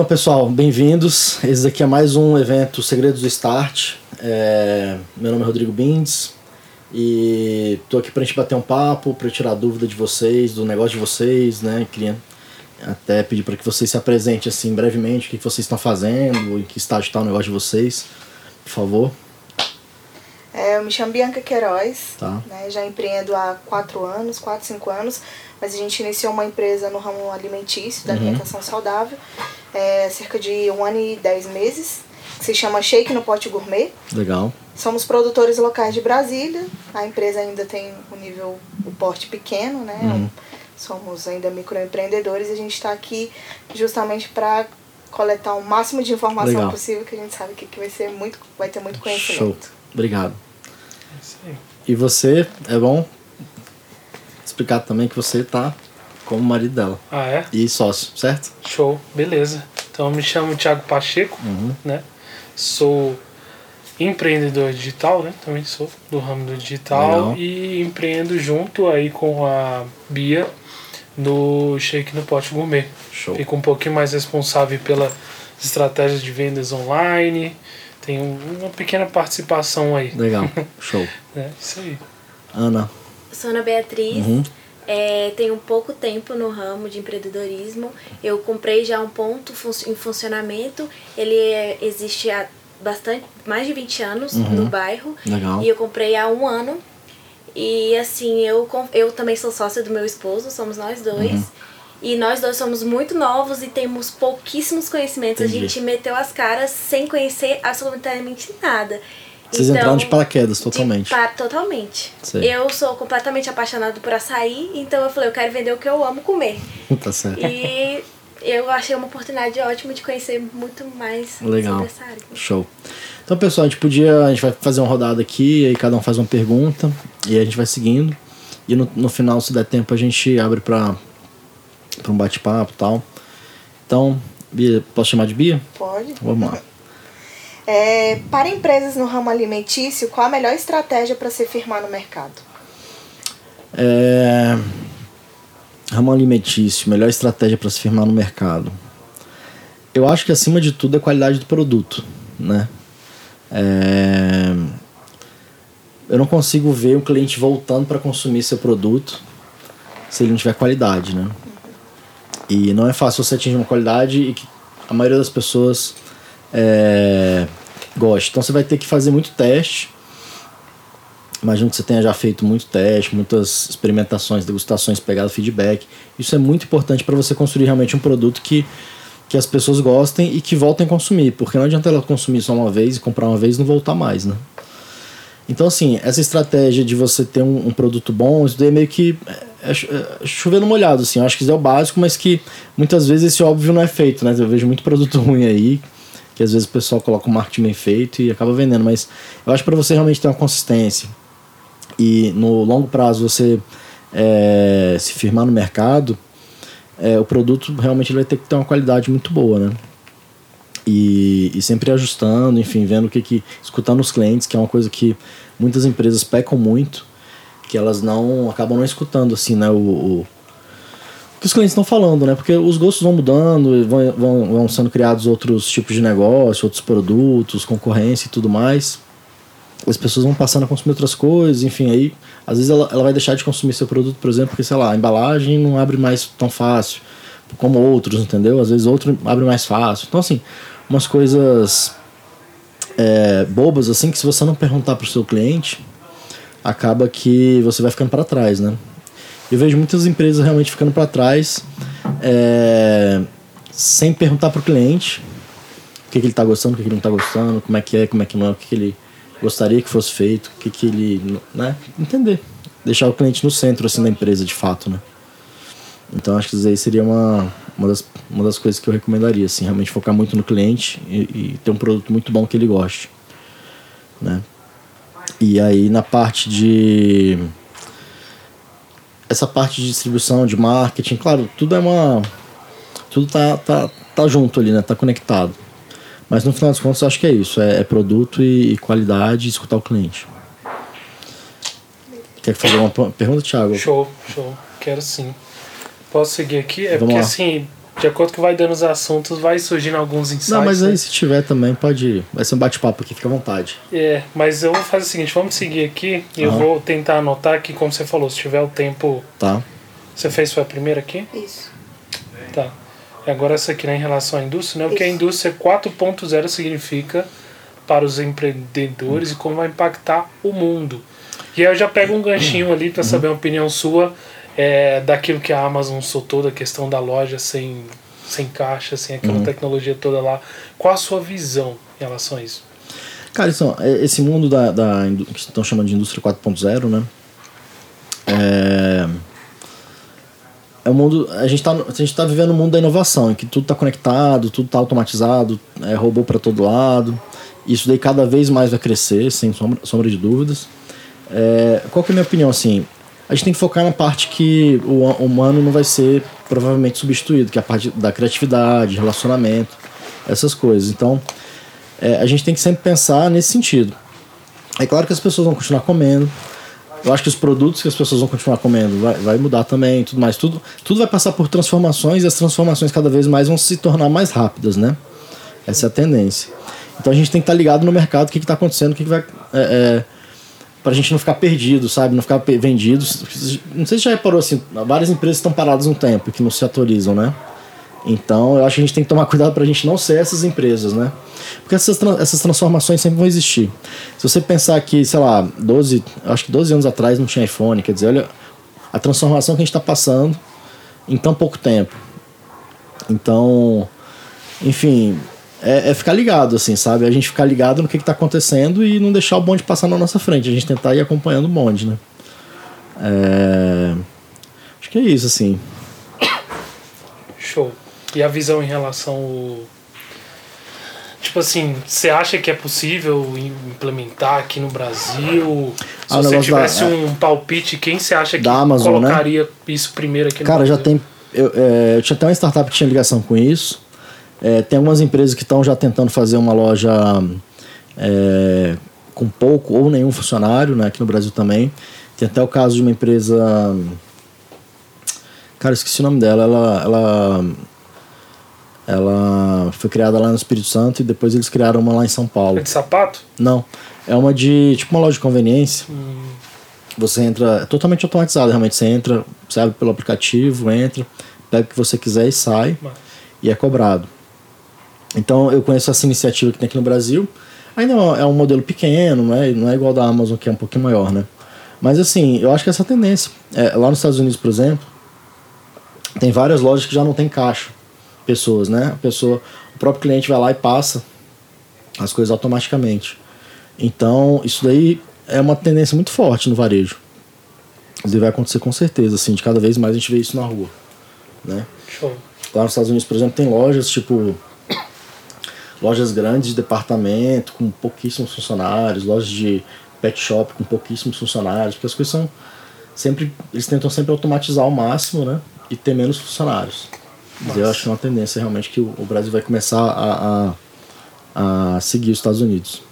Então, pessoal, bem-vindos. Esse aqui é mais um evento Segredos do Start. É... Meu nome é Rodrigo Bindes e tô aqui pra gente bater um papo, pra tirar dúvida de vocês, do negócio de vocês, né? Queria até pedir para que vocês se apresentem assim brevemente, o que vocês estão fazendo, em que estágio está o negócio de vocês, por favor. É, eu me chamo Bianca Queiroz, Tá. né, já empreendo há quatro anos, quatro, cinco anos, mas a gente iniciou uma empresa no ramo alimentício, da alimentação saudável, é, cerca de um ano e dez meses, que se chama Shake no Pote Gourmet. Legal. Somos produtores locais de Brasília, a empresa ainda tem o nível, o porte pequeno, né? Uhum. Somos ainda microempreendedores e a gente está aqui justamente para coletar o máximo de informação Legal. possível, que a gente sabe que, que vai ser muito, vai ter muito conhecimento. Show. Obrigado. Isso aí. E você, é bom explicar também que você tá como marido dela Ah, é? e sócio, certo? Show, beleza. Então eu me chamo Thiago Pacheco, Uhum. né? Sou empreendedor digital, né? Também sou do ramo do digital Legal. e empreendo junto aí com a Bia no Shake no Pote Gourmet. Show. Fico um pouquinho mais responsável pelas estratégias de vendas online. Tenho uma pequena participação aí. Legal. Show. Né? Isso aí. Ana. Sou Ana Beatriz, Uhum. é, tenho pouco tempo no ramo de empreendedorismo. Eu comprei já um ponto fun- em funcionamento. Ele é- existe há bastante, mais de 20 anos no bairro. Legal. E eu comprei há um ano. E assim, eu, eu também sou sócia do meu esposo, somos nós dois. Uhum. E nós dois somos muito novos e temos pouquíssimos conhecimentos. Entendi. A gente meteu as caras sem conhecer absolutamente nada. Vocês entraram de paraquedas totalmente. De pa- totalmente. Sei. Eu sou completamente apaixonada por açaí, então eu falei, eu quero vender o que eu amo comer. tá certo. E eu achei uma oportunidade ótima de conhecer muito mais Legal. sobre essa área. Show. Então, pessoal, a gente podia. A gente vai fazer uma rodada aqui, aí cada um faz uma pergunta e a gente vai seguindo. E no, no final, se der tempo, a gente abre pra, pra um bate-papo e tal. Então, Bia, posso chamar de Bia? Pode? Vamos lá. É, para empresas no ramo alimentício, qual a melhor estratégia para se firmar no mercado? É... Ramo alimentício, melhor estratégia para se firmar no mercado. Eu acho que acima de tudo é a qualidade do produto, né? É... Eu não consigo ver o cliente voltando para consumir seu produto se ele não tiver qualidade, né? E não é fácil você atingir uma qualidade e que a maioria das pessoas é. Então você vai ter que fazer muito teste. Imagino que você tenha já feito muito teste, muitas experimentações, degustações, pegado feedback. Isso é muito importante para você construir realmente um produto que, que as pessoas gostem e que voltem a consumir. Porque não adianta ela consumir só uma vez e comprar uma vez e não voltar mais, né? Então, assim, essa estratégia de você ter um, um produto bom, isso daí é meio que é, é chover no molhado, assim. Eu acho que isso é o básico, mas que muitas vezes esse óbvio não é feito, né? Eu vejo muito produto ruim aí, que às vezes o pessoal coloca o marketing bem feito e acaba vendendo. Mas eu acho que para você realmente ter uma consistência e no longo prazo você é, se firmar no mercado, é, o produto realmente vai ter que ter uma qualidade muito boa, né? E, e sempre ajustando, enfim, vendo o que que. escutando os clientes, que é uma coisa que muitas empresas pecam muito, que elas não. acabam não escutando, assim, né? O, o, o que os clientes estão falando, né? Porque os gostos vão mudando, vão, vão, vão sendo criados outros tipos de negócio, outros produtos, concorrência e tudo mais. As pessoas vão passando a consumir outras coisas, enfim, aí às vezes ela, ela vai deixar de consumir seu produto, por exemplo, porque, sei lá, a embalagem não abre mais tão fácil como outros, entendeu? Às vezes outro abre mais fácil. Então, assim, umas coisas é, bobas, assim, que se você não perguntar pro seu cliente, acaba que você vai ficando para trás, né? Eu vejo muitas empresas realmente ficando para trás é, sem perguntar pro cliente o que, que ele tá gostando, o que, que ele não tá gostando, como é que é, como é que não é, o que, que ele gostaria que fosse feito, o que, que ele. né? Entender. Deixar o cliente no centro assim, da empresa de fato, né? Então acho que isso aí seria uma, uma, das, uma das coisas que eu recomendaria, assim, realmente focar muito no cliente e, e ter um produto muito bom que ele goste. Né? E aí na parte de. Essa parte de distribuição, de marketing, claro, tudo é uma. Tudo tá, tá, tá junto ali, né? Tá conectado. Mas no final das contas eu acho que é isso, é, é produto e, e qualidade e escutar o cliente. Quer fazer uma pergunta, Thiago? Show, show. Quero sim. Posso seguir aqui? É Vamos porque lá. assim, de acordo com que vai dando os assuntos, vai surgindo alguns insights. Não, mas né? aí se tiver também, pode ir. Vai ser um bate-papo aqui, fica à vontade. É, mas eu vou fazer o seguinte, vamos seguir aqui e eu vou tentar anotar aqui, como você falou, se tiver o tempo. Tá? Você fez foi a primeira aqui? Isso. Tá. E agora essa aqui né, em relação à indústria, né? O que a Isso. indústria 4.0 significa para os empreendedores e como vai impactar o mundo. E aí eu já pego um ganchinho ali para saber a opinião sua é, daquilo que a Amazon soltou, da questão da loja sem, sem caixa, sem aquela tecnologia toda lá. Qual a sua visão em relação a isso? Cara, é- esse mundo da, da que estão chamando de indústria 4.0, né? É, é um mundo. A gente, tá, a gente tá vivendo um mundo da inovação, em que tudo está conectado, tudo está automatizado, é robô para todo lado. Isso daí cada vez mais vai crescer, sem sombra, sombra de dúvidas. É, qual que é a minha opinião, assim? A gente tem que focar na parte que o hu- humano não vai ser provavelmente substituído, que é a parte da criatividade, relacionamento, essas coisas. Então, é, a gente tem que sempre pensar nesse sentido. É claro que as pessoas vão continuar comendo. Eu acho que os produtos que as pessoas vão continuar comendo vai, vai mudar também tudo mais. Tudo, tudo vai passar por transformações e as transformações cada vez mais vão se tornar mais rápidas, né? Essa é a tendência. Então a gente tem que estar ligado no mercado, o que está acontecendo, o que, que vai. É, é, pra gente não ficar perdido, sabe? Não ficar vendido. Não sei se já reparou assim, várias empresas estão paradas um tempo que não se atualizam, né? Então eu acho que a gente tem que tomar cuidado pra gente não ser essas empresas, né? Porque essas, tran- essas transformações sempre vão existir. Se você pensar que, sei lá, 12, eu acho que 12 anos atrás não tinha iPhone, quer dizer, olha a transformação que a gente está passando em tão pouco tempo. Então, enfim, é, é ficar ligado, assim, sabe? A gente ficar ligado no que, está acontecendo e não deixar o bonde passar na nossa frente. A gente tentar ir acompanhando o bonde, né? É... Acho que é isso, assim. Show. E a visão em relação ao. Tipo assim, você acha que é possível im- implementar aqui no Brasil? Se Ah, você negócio da- tivesse um palpite, quem você acha que Amazon, né? colocaria isso primeiro aqui no Cara, já Brasil? tem. Eu, é, eu tinha até uma startup que tinha ligação com isso. É, tem algumas empresas que estão já tentando fazer uma loja é, com pouco ou nenhum funcionário, né? Aqui no Brasil também. Tem até o caso de uma empresa. Cara, esqueci o nome dela. Ela, ela, ela foi criada lá no Espírito Santo e depois eles criaram uma lá em São Paulo. É de sapato? Não. É uma de. tipo uma loja de conveniência. Você entra. É totalmente automatizado, realmente. Você entra, abre pelo aplicativo, entra, pega o que você quiser e sai. Massa. E é cobrado. Então eu conheço essa iniciativa que tem aqui no Brasil. Ainda é um modelo pequeno, não é, não é igual da Amazon, que é um pouquinho maior, né? Mas assim, eu acho que essa tendência. É, lá nos Estados Unidos, por exemplo, tem várias lojas que já não tem caixa. Pessoas, né? A pessoa, o próprio cliente vai lá e passa as coisas automaticamente. Então, isso daí é uma tendência muito forte no varejo. Isso vai acontecer com certeza, assim, de cada vez mais a gente vê isso na rua, né? Show. Lá nos Estados Unidos, por exemplo, tem lojas tipo lojas grandes de departamento com pouquíssimos funcionários, lojas de pet shop com pouquíssimos funcionários, porque as coisas são sempre eles tentam sempre automatizar ao máximo, né? E ter menos funcionários. Mas eu acho que é uma tendência realmente que o o Brasil vai começar a, a, a seguir os Estados Unidos.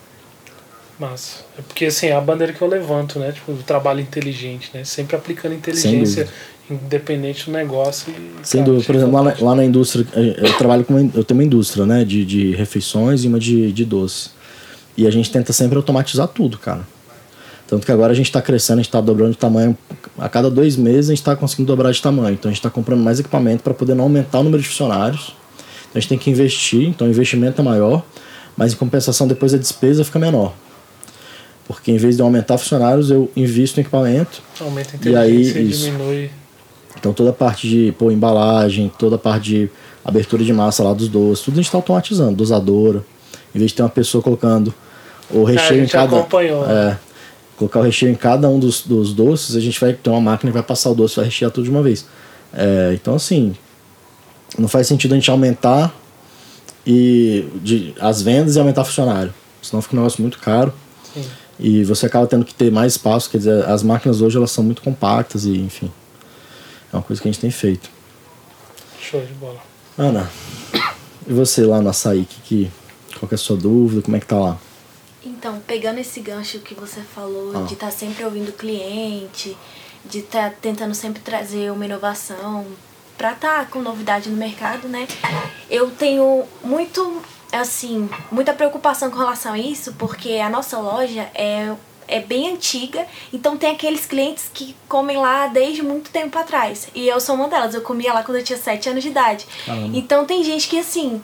Massa. É porque assim, é a bandeira que eu levanto, né? Tipo, do trabalho inteligente, né? Sempre aplicando inteligência, independente do negócio. E, Sem dúvida. Por exemplo, lá na, lá na indústria, eu trabalho com uma, eu tenho uma indústria, né, de, de refeições e uma de, de doce. E a gente tenta sempre automatizar tudo, cara. Tanto que agora a gente está crescendo, a gente está dobrando de tamanho. A cada dois meses a gente está conseguindo dobrar de tamanho. Então a gente está comprando mais equipamento para poder não aumentar o número de funcionários. Então a gente tem que investir, então o investimento é maior, mas em compensação depois a despesa fica menor. Porque em vez de eu aumentar funcionários, eu invisto em equipamento Aumenta a E aí, inteligência e, isso. diminui. Então toda a parte de pô, embalagem, toda a parte de abertura de massa lá dos doces, tudo a gente está automatizando, dosadora. Em vez de ter uma pessoa colocando o a recheio em gente cada. acompanhou. né? É, colocar o recheio em cada um dos, dos doces, a gente vai ter uma máquina que vai passar o doce e vai rechear tudo de uma vez. É, então assim, não faz sentido a gente aumentar e de, as vendas e aumentar funcionário. Senão fica um negócio muito caro. Sim. E você acaba tendo que ter mais espaço, quer dizer, as máquinas hoje elas são muito compactas e enfim. É uma coisa que a gente tem feito. Show de bola. Ana, e você lá no açaí, que, que, qual que é a sua dúvida? Como é que tá lá? Então, pegando esse gancho que você falou, Ah. de estar sempre ouvindo o cliente, de estar tentando sempre trazer uma inovação pra estar tá com novidade no mercado, né? Eu tenho muito, assim, muita preocupação com relação a isso, porque a nossa loja é é bem antiga, então tem aqueles clientes que comem lá desde muito tempo atrás. E eu sou uma delas, eu comia lá quando eu tinha 7 anos de idade. Caramba. Então tem gente que assim,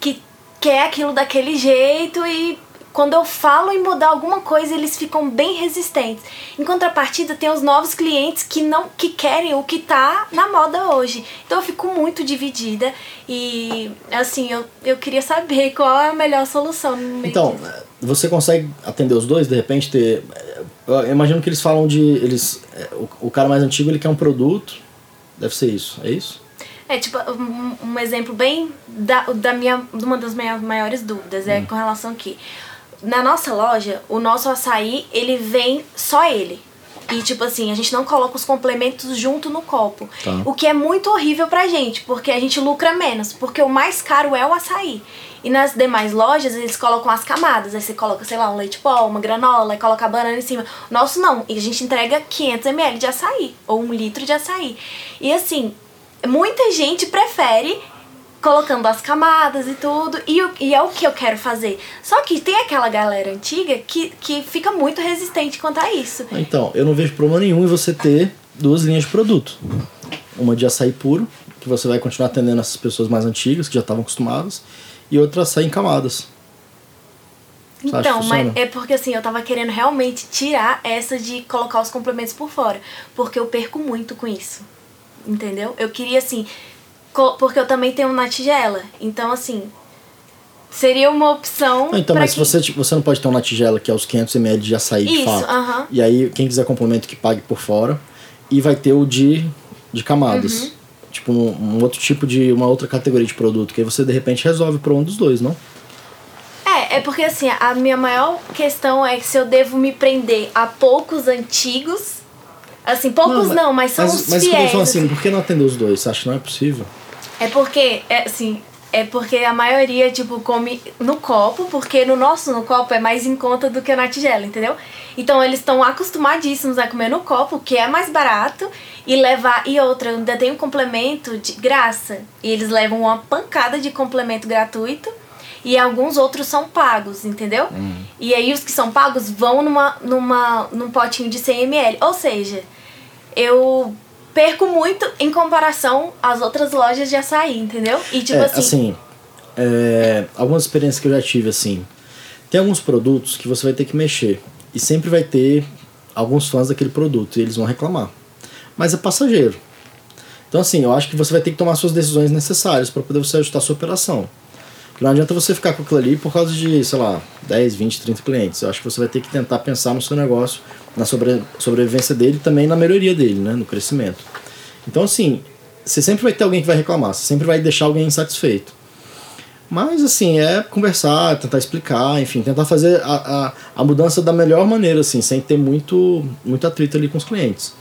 que quer aquilo daquele jeito e quando eu falo em mudar alguma coisa, eles ficam bem resistentes. Em contrapartida, tem os novos clientes que não que querem o que tá na moda hoje. Então eu fico muito dividida e assim, eu, eu queria saber qual é a melhor solução. então, disso. Você consegue atender os dois, de repente ter eu imagino que eles falam de eles o, o cara mais antigo ele quer um produto, deve ser isso, é isso? É, tipo, um, um exemplo bem da, da minha, uma das minhas maiores dúvidas é hum. com relação que na nossa loja, o nosso açaí, ele vem só ele. E, tipo assim, a gente não coloca os complementos junto no copo. Tá. O que é muito horrível pra gente, porque a gente lucra menos. Porque o mais caro é o açaí. E nas demais lojas, eles colocam as camadas. Aí você coloca, sei lá, um leite pó, uma granola, coloca a banana em cima. Nosso não. E a gente entrega 500 ml de açaí. Ou um litro de açaí. E assim, muita gente prefere colocando as camadas e tudo, e, e é o que eu quero fazer. Só que tem aquela galera antiga que, que fica muito resistente quanto a isso. Então, eu não vejo problema nenhum em você ter duas linhas de produto. Uma de açaí puro, que você vai continuar atendendo essas pessoas mais antigas, que já estavam acostumadas, e outra açaí em camadas. Você então, mas é porque assim, eu tava querendo realmente tirar essa de colocar os complementos por fora. Porque eu perco muito com isso. Entendeu? Eu queria assim, porque eu também tenho na tigela. Então, assim, seria uma opção. Não, então, mas que... você, tipo, você não pode ter uma tigela que é os 500 ml de açaí Isso, de fato. Uh -huh. E aí, quem quiser complemento que pague por fora. E vai ter o de, de camadas. Uhum. Tipo, um, um, outro tipo de. uma outra categoria de produto. Que aí você de repente resolve para um dos dois, não? É, é porque assim, a minha maior questão é que se eu devo me prender a poucos antigos. Assim, poucos não, não mas são mas, os mas fiéis. Mas assim, por que não atender os dois? Você acha que não é possível? É porque, é, assim, é porque a maioria, tipo, come no copo, porque no nosso, no copo, é mais em conta do que na tigela, entendeu? Então eles estão acostumadíssimos a comer no copo, que é mais barato, e levar. E outra, ainda tem um complemento de graça. E eles levam uma pancada de complemento gratuito. E alguns outros são pagos, entendeu? Hum. E aí os que são pagos vão numa, numa, num potinho de 100 ml. Ou seja, eu perco muito em comparação às outras lojas de açaí, entendeu? E tipo é, assim. assim é, algumas experiências que eu já tive, assim. Tem alguns produtos que você vai ter que mexer. E sempre vai ter alguns fãs daquele produto. E eles vão reclamar. Mas é passageiro. Então, assim, eu acho que você vai ter que tomar suas decisões necessárias para poder você ajustar a sua operação. Porque não adianta você ficar com aquilo ali por causa de, sei lá, 10, 20, 30 clientes. Eu acho que você vai ter que tentar pensar no seu negócio na sobre, sobrevivência dele também na melhoria dele, né, no crescimento. Então, assim, você sempre vai ter alguém que vai reclamar, você sempre vai deixar alguém insatisfeito. Mas, assim, é conversar, tentar explicar, enfim, tentar fazer a, a, a mudança da melhor maneira, assim, sem ter muito, muito atrito ali com os clientes.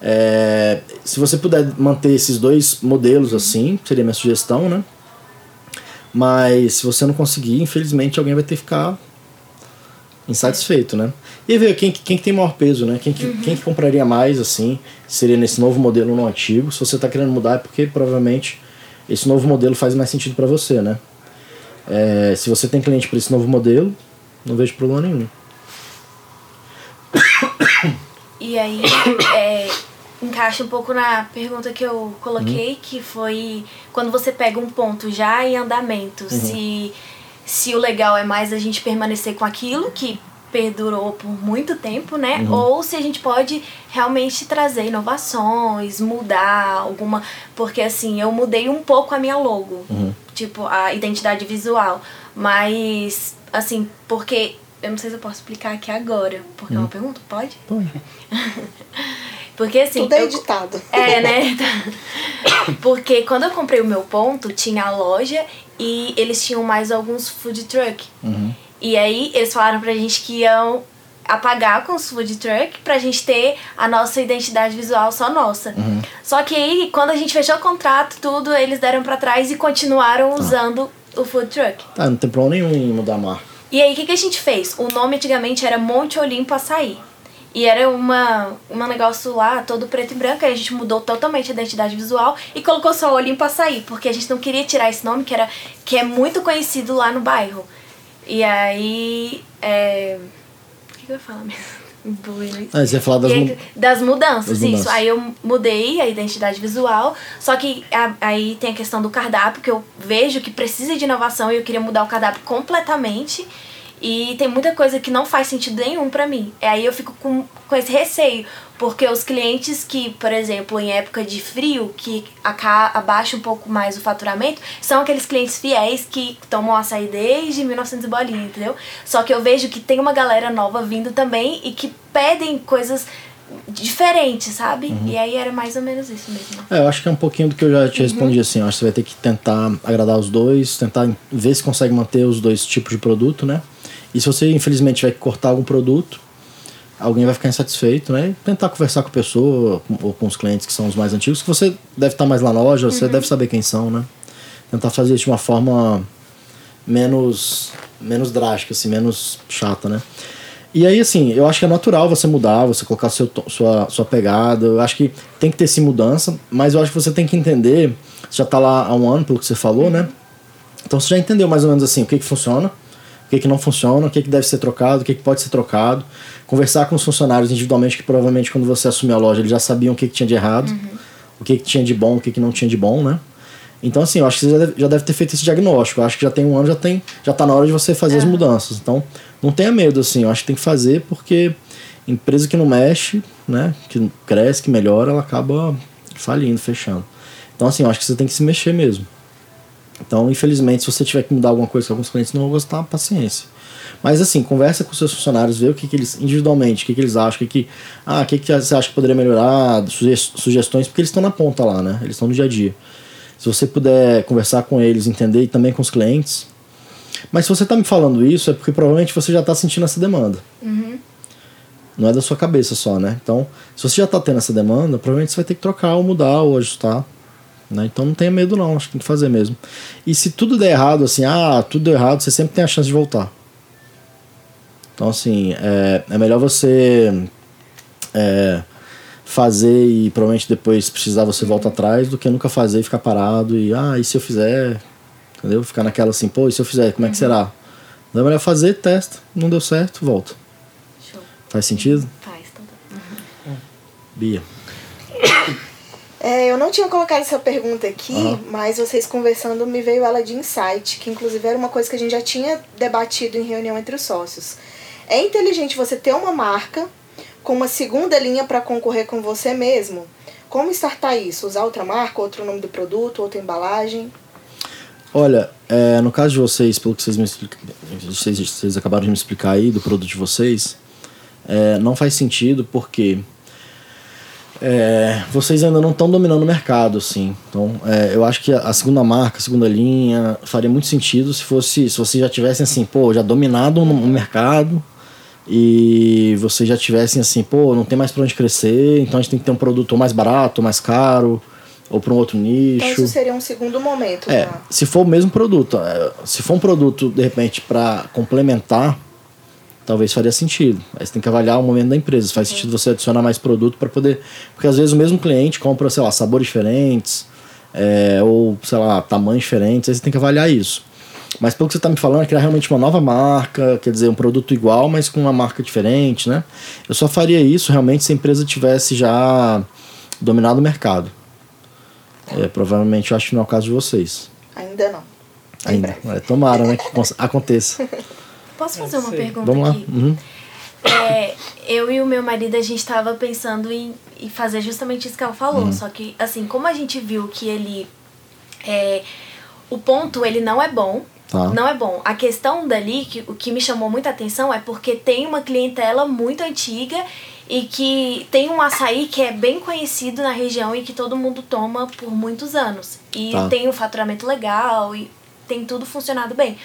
É, se você puder manter esses dois modelos assim, seria minha sugestão, né? Mas se você não conseguir, infelizmente alguém vai ter que ficar insatisfeito, né? E ver quem, quem que tem maior peso, né? Quem, uhum. quem que compraria mais, assim, seria nesse novo modelo ou no antigo. Se você está querendo mudar é porque provavelmente esse novo modelo faz mais sentido para você, né? É, se você tem cliente para esse novo modelo, não vejo problema nenhum. E aí, é, encaixa um pouco na pergunta que eu coloquei, uhum. que foi quando você pega um ponto já em andamento, uhum. se, se o legal é mais a gente permanecer com aquilo que perdurou por muito tempo, né? Uhum. Ou se a gente pode realmente trazer inovações, mudar alguma. Porque assim, eu mudei um pouco a minha logo, uhum. tipo, a identidade visual. Mas, assim, porque. Eu não sei se eu posso explicar aqui agora, porque uhum. é uma uhum. pergunta, pode? Pode. porque assim. Tudo é editado. Eu, é, né? porque quando eu comprei o meu ponto, tinha a loja e eles tinham mais alguns food truck. Uhum. E aí eles falaram pra gente que iam apagar com os food truck pra gente ter a nossa identidade visual só nossa. Uhum. Só que aí, quando a gente fechou o contrato, tudo, eles deram para trás e continuaram tá. usando o food truck. Tá, não tem problema nenhum em mudar a marca. E aí, o que, que a gente fez? O nome antigamente era Monte Olimpo Açaí. E era uma, um negócio lá todo preto e branco, aí a gente mudou totalmente a identidade visual e colocou só o olhinho pra sair, porque a gente não queria tirar esse nome que, era, que é muito conhecido lá no bairro. E aí. É... O que, que eu ia falar mesmo? Ah, você ia falar das, aí, das mudanças, das isso. mudanças. Aí eu mudei a identidade visual, só que a, aí tem a questão do cardápio, que eu vejo que precisa de inovação e eu queria mudar o cardápio completamente. E tem muita coisa que não faz sentido nenhum pra mim. E aí eu fico com, com esse receio. Porque os clientes que, por exemplo, em época de frio, que abaixa um pouco mais o faturamento, são aqueles clientes fiéis que tomam açaí desde 1900 e bolinha, entendeu? Só que eu vejo que tem uma galera nova vindo também e que pedem coisas diferentes, sabe? E aí era mais ou menos isso mesmo. É, eu acho que é um pouquinho do que eu já te respondi, assim. Eu acho que você vai ter que tentar agradar os dois, tentar ver se consegue manter os dois tipos de produto, né? E se você, infelizmente, tiver que cortar algum produto, alguém vai ficar insatisfeito, né? Tentar conversar com a pessoa ou com os clientes que são os mais antigos, que você deve estar mais na loja, você deve saber quem são, né? Tentar fazer isso de uma forma menos, menos drástica, assim, menos chata, né? E aí, assim, eu acho que é natural você mudar, você colocar seu, sua, sua pegada. Eu acho que tem que ter sim mudança, mas eu acho que você tem que entender. Você já tá lá há um ano, pelo que você falou, né? Então você já entendeu mais ou menos assim o que, que funciona, o que, que não funciona, o que, que deve ser trocado, o que, que pode ser trocado. Conversar com os funcionários individualmente, que provavelmente quando você assumiu a loja eles já sabiam o que, que tinha de errado, o que, que tinha de bom, o que, que não tinha de bom, né? Então, assim, eu acho que você já deve, já deve ter feito esse diagnóstico. Eu acho que já tem um ano, já tem, já tá na hora de você fazer as mudanças. Então, não tenha medo, assim. Eu acho que tem que fazer porque empresa que não mexe, né, que cresce, que melhora, ela acaba falindo, fechando. Então, assim, eu acho que você tem que se mexer mesmo. Então, infelizmente, se você tiver que mudar alguma coisa que alguns clientes não vão gostar, paciência. Mas assim, conversa com seus funcionários, vê o que, que eles, individualmente, o que, que eles acham, o que, que, ah, o que, que você acha que poderia melhorar, suge- sugestões, porque eles estão na ponta lá, né? Eles estão no dia a dia. Se você puder conversar com eles, entender e também com os clientes. Mas se você está me falando isso, é porque provavelmente você já está sentindo essa demanda. Não é da sua cabeça só, né? Então, se você já está tendo essa demanda, provavelmente você vai ter que trocar ou mudar ou ajustar. Né? Então não tenha medo não, acho que tem que fazer mesmo. E se tudo der errado, assim, ah, tudo deu errado, você sempre tem a chance de voltar. Então assim, é, é melhor você é, fazer e provavelmente depois precisar você volta atrás do que nunca fazer e ficar parado e ah, e se eu fizer? Entendeu? Ficar naquela assim, pô, e se eu fizer, como é que será? Então é melhor fazer, testa, não deu certo, volta. Show. Faz sentido? Faz, então tá. Bia. É, eu não tinha colocado essa pergunta aqui, Aham. mas vocês conversando me veio ela de insight, que inclusive era uma coisa que a gente já tinha debatido em reunião entre os sócios. É inteligente você ter uma marca com uma segunda linha para concorrer com você mesmo? Como startar isso? Usar outra marca, outro nome do produto, outra embalagem? Olha, é, no caso de vocês, pelo que vocês, me explica- vocês, vocês acabaram de me explicar aí do produto de vocês, é, não faz sentido porque é, vocês ainda não estão dominando o mercado, assim. Então, é, eu acho que a segunda marca, a segunda linha, faria muito sentido se fosse, se vocês já tivessem assim, pô, já dominado o mercado e vocês já tivessem assim, pô, não tem mais pra onde crescer, então a gente tem que ter um produto mais barato, mais caro, ou para um outro nicho. Então isso seria um segundo momento. É, tá? se for o mesmo produto, é, se for um produto de repente para complementar, talvez faria sentido. Aí você tem que avaliar o momento da empresa. Se faz sentido você adicionar mais produto para poder, porque às vezes o mesmo cliente compra, sei lá, sabores diferentes, é, ou sei lá, tamanhos diferentes. Aí você tem que avaliar isso. Mas pelo que você está me falando, é criar realmente uma nova marca, quer dizer, um produto igual, mas com uma marca diferente, né? Eu só faria isso realmente se a empresa tivesse já dominado o mercado. É, provavelmente eu acho que não é o caso de vocês. Ainda não. Ainda. É, tomara, né? Que aconteça. Posso fazer uma pergunta Vamos lá. aqui? Uhum. É, eu e o meu marido, a gente tava pensando em, em fazer justamente isso que ela falou. Uhum. Só que, assim, como a gente viu que ele. É, o ponto, ele não é bom. Tá. Não é bom. A questão dali, que, o que me chamou muita atenção é porque tem uma clientela muito antiga e que tem um açaí que é bem conhecido na região e que todo mundo toma por muitos anos. E Tá. tem um faturamento legal e tem tudo funcionado bem.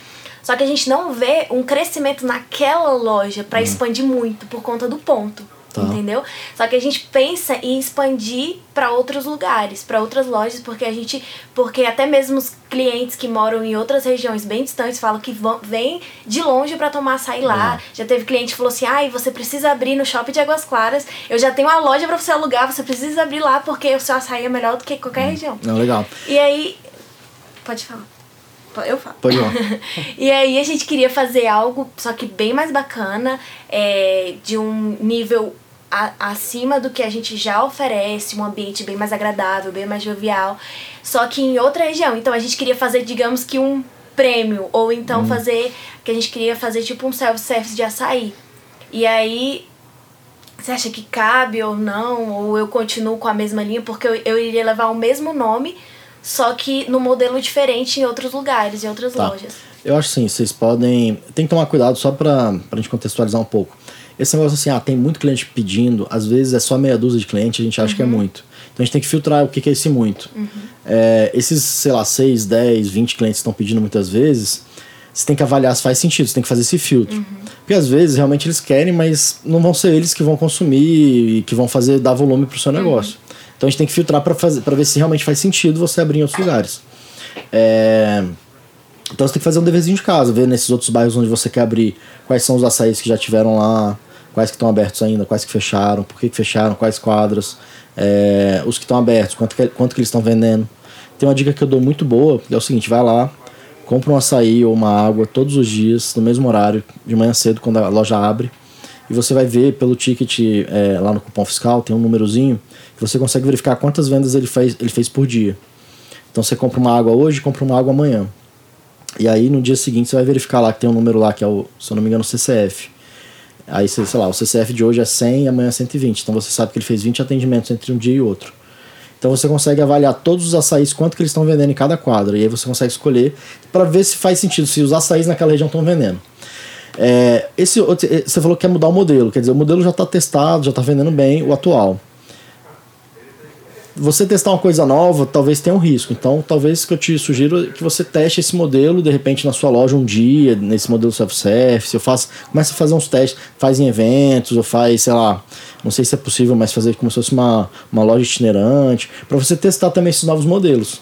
Só que a gente não vê um crescimento naquela loja Uhum. pra expandir muito por conta do ponto. Tá. Entendeu? Só que a gente pensa em expandir para outros lugares, para outras lojas, porque a gente, porque até mesmo os clientes que moram em outras regiões bem distantes falam que vão, vêm de longe para tomar açaí lá. É. Já teve cliente que falou assim: "Ai, você precisa abrir no Shopping de Águas Claras. Eu já tenho uma loja para você alugar, você precisa abrir lá porque o seu açaí é melhor do que qualquer região". Não, legal. E aí, pode falar. Eu falo. E aí a gente queria fazer algo, só que bem mais bacana, é, de um nível a- acima do que a gente já oferece, um ambiente bem mais agradável, bem mais jovial, só que em outra região. Então a gente queria fazer, digamos que um prêmio, ou então fazer, que a gente queria fazer tipo um self-service de açaí. E aí você acha que cabe ou não? Ou eu continuo com a mesma linha? Porque eu, eu iria levar o mesmo nome, só que no modelo diferente em outros lugares, em outras Tá. lojas. Eu acho sim, vocês podem. Tem que tomar cuidado só pra, pra gente contextualizar um pouco. Esse negócio assim, ah, tem muito cliente pedindo, às vezes é só meia dúzia de cliente, a gente acha que é muito. Então a gente tem que filtrar o que que é esse muito. É, esses, sei lá, 6, 10, 20 clientes que estão pedindo muitas vezes, você tem que avaliar se faz sentido, você tem que fazer esse filtro. Porque às vezes realmente eles querem, mas não vão ser eles que vão consumir e que vão fazer dar volume pro seu negócio. Então a gente tem que filtrar para ver se realmente faz sentido você abrir em outros lugares. É, então você tem que fazer um deverzinho de casa, ver nesses outros bairros onde você quer abrir quais são os açaís que já tiveram lá, quais que estão abertos ainda, quais que fecharam, por que, que fecharam, quais quadras, é, os que estão abertos, quanto que, quanto que eles estão vendendo. Tem uma dica que eu dou muito boa, que é o seguinte, vai lá, compra um açaí ou uma água todos os dias, no mesmo horário, de manhã cedo, quando a loja abre, e você vai ver pelo ticket é, lá no cupom fiscal, tem um númerozinho, você consegue verificar quantas vendas ele fez, ele fez por dia. Então você compra uma água hoje, compra uma água amanhã. E aí no dia seguinte você vai verificar lá que tem um número lá que é o, se eu não me engano, o CCF. Aí, você- sei lá, o CCF de hoje é 100 e amanhã é 120. Então você sabe que ele fez 20 atendimentos entre um dia e outro. Então você consegue avaliar todos os açaís, quanto que eles estão vendendo em cada quadra. E aí você consegue escolher para ver se faz sentido, se os açaís naquela região estão vendendo. É, esse você falou que quer mudar o modelo, quer dizer, o modelo já está testado, já está vendendo bem, o atual. Você testar uma coisa nova, talvez tenha um risco. Então, talvez que eu te sugiro é que você teste esse modelo, de repente, na sua loja um dia, nesse modelo self-service. Eu faço, começa a fazer uns testes, faz em eventos, ou faz, sei lá, não sei se é possível, mas fazer como se fosse uma, uma loja itinerante, para você testar também esses novos modelos.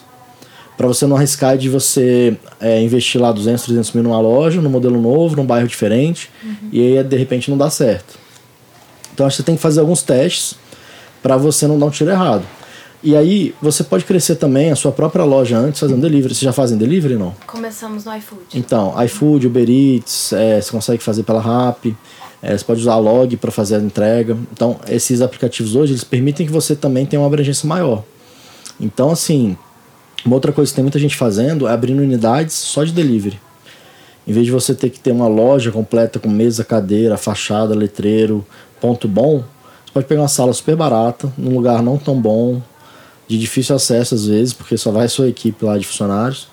Para você não arriscar de você é, investir lá 200, 300 mil numa loja, num modelo novo, num bairro diferente, e aí de repente não dá certo. Então acho que você tem que fazer alguns testes para você não dar um tiro errado. E aí você pode crescer também a sua própria loja antes fazendo delivery. Vocês já fazem delivery não? Começamos no iFood. Então, iFood, Uber Eats, é, você consegue fazer pela Rappi, é, você pode usar a Log para fazer a entrega. Então, esses aplicativos hoje, eles permitem que você também tenha uma abrangência maior. Então, assim, uma outra coisa que tem muita gente fazendo é abrindo unidades só de delivery. Em vez de você ter que ter uma loja completa com mesa, cadeira, fachada, letreiro, ponto bom, você pode pegar uma sala super barata, num lugar não tão bom, de difícil acesso às vezes, porque só vai sua equipe lá de funcionários.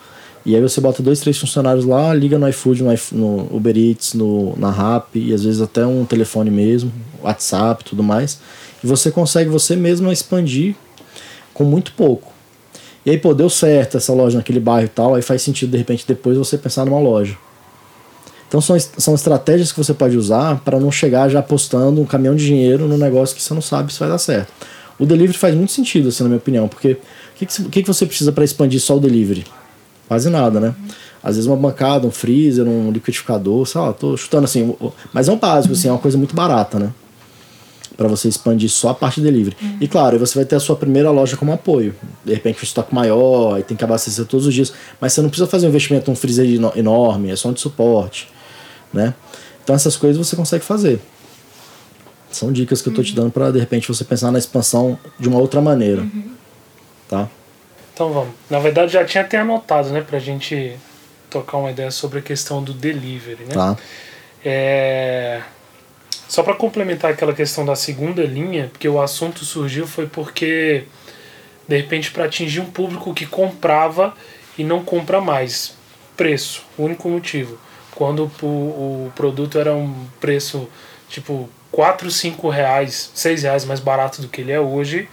E aí você bota dois, três funcionários lá, liga no iFood, no, iF- no Uber Eats, no, na Rappi, e às vezes até um telefone mesmo, WhatsApp tudo mais. E você consegue você mesmo expandir com muito pouco. E aí, pô, deu certo essa loja naquele bairro e tal, aí faz sentido de repente depois você pensar numa loja. Então são, são estratégias que você pode usar para não chegar já apostando um caminhão de dinheiro no negócio que você não sabe se vai dar certo. O delivery faz muito sentido, assim, na minha opinião, porque o que, que, que você precisa para expandir só o delivery? Quase nada, né? Às vezes uma bancada, um freezer, um liquidificador, sei lá, tô chutando assim, mas é um básico, assim, é uma coisa muito barata, né? Para você expandir só a parte delivery. E claro, você vai ter a sua primeira loja como apoio. De repente um estoque maior, aí tem que abastecer todos os dias, mas você não precisa fazer um investimento num freezer eno- enorme, é só um de suporte, né? Então essas coisas você consegue fazer. São dicas que eu tô te dando para de repente você pensar na expansão de uma outra maneira. Tá? Então vamos. Na verdade já tinha até anotado, né, pra gente tocar uma ideia sobre a questão do delivery, né? Tá? É... Só para complementar aquela questão da segunda linha, porque o assunto surgiu foi porque de repente para atingir um público que comprava e não compra mais. Preço, único motivo. Quando o, o produto era um preço tipo 4, 5 reais, 6 reais mais barato do que ele é hoje,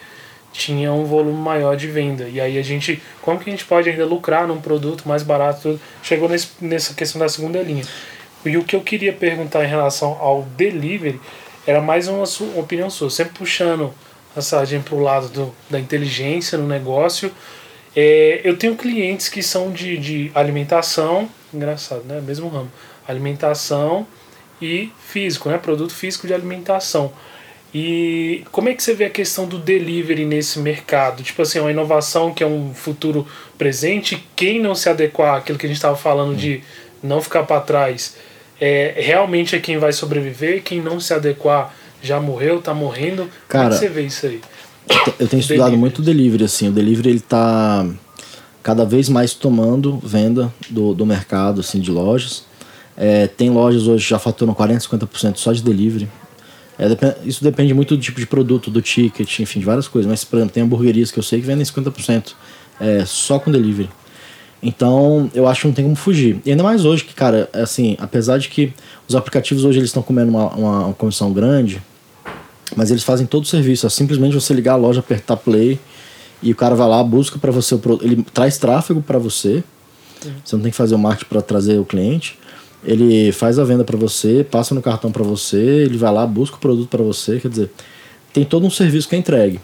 tinha um volume maior de venda. E aí a gente, como que a gente pode ainda lucrar num produto mais barato? Chegou nesse, nessa questão da segunda linha. E o que eu queria perguntar em relação ao delivery era mais uma, su- uma opinião sua, sempre puxando a sardinha pro lado do, da inteligência no negócio. É, eu tenho clientes que são de, de alimentação, engraçado, né? Mesmo ramo. Alimentação e físico, né? Produto físico de alimentação. E como é que você vê a questão do delivery nesse mercado? Tipo assim, uma inovação que é um futuro presente, quem não se adequar àquilo que a gente estava falando de não ficar para trás, é, realmente é quem vai sobreviver, quem não se adequar já morreu, tá morrendo. como é Cara, que você vê isso aí? Eu tenho estudado Delivery. muito o delivery, assim. O delivery, ele tá cada vez mais tomando venda do, do mercado, assim, de lojas. É, tem lojas hoje que já faturam 40%, 50% só de delivery. É, isso depende muito do tipo de produto, do ticket, enfim, de várias coisas. Mas, por exemplo, tem hamburguerias que eu sei que vendem 50% é, só com delivery. Então, eu acho que não tem como fugir. E ainda mais hoje que, cara, assim, apesar de que os aplicativos hoje eles estão comendo uma, uma, uma comissão grande, mas eles fazem todo o serviço. É simplesmente você ligar a loja, apertar play e o cara vai lá, busca para você o produto. Ele traz tráfego para você. Você não tem que fazer o marketing para trazer o cliente. Ele faz a venda para você, passa no cartão para você, ele vai lá, busca o produto para você. Quer dizer, tem todo um serviço que é entregue.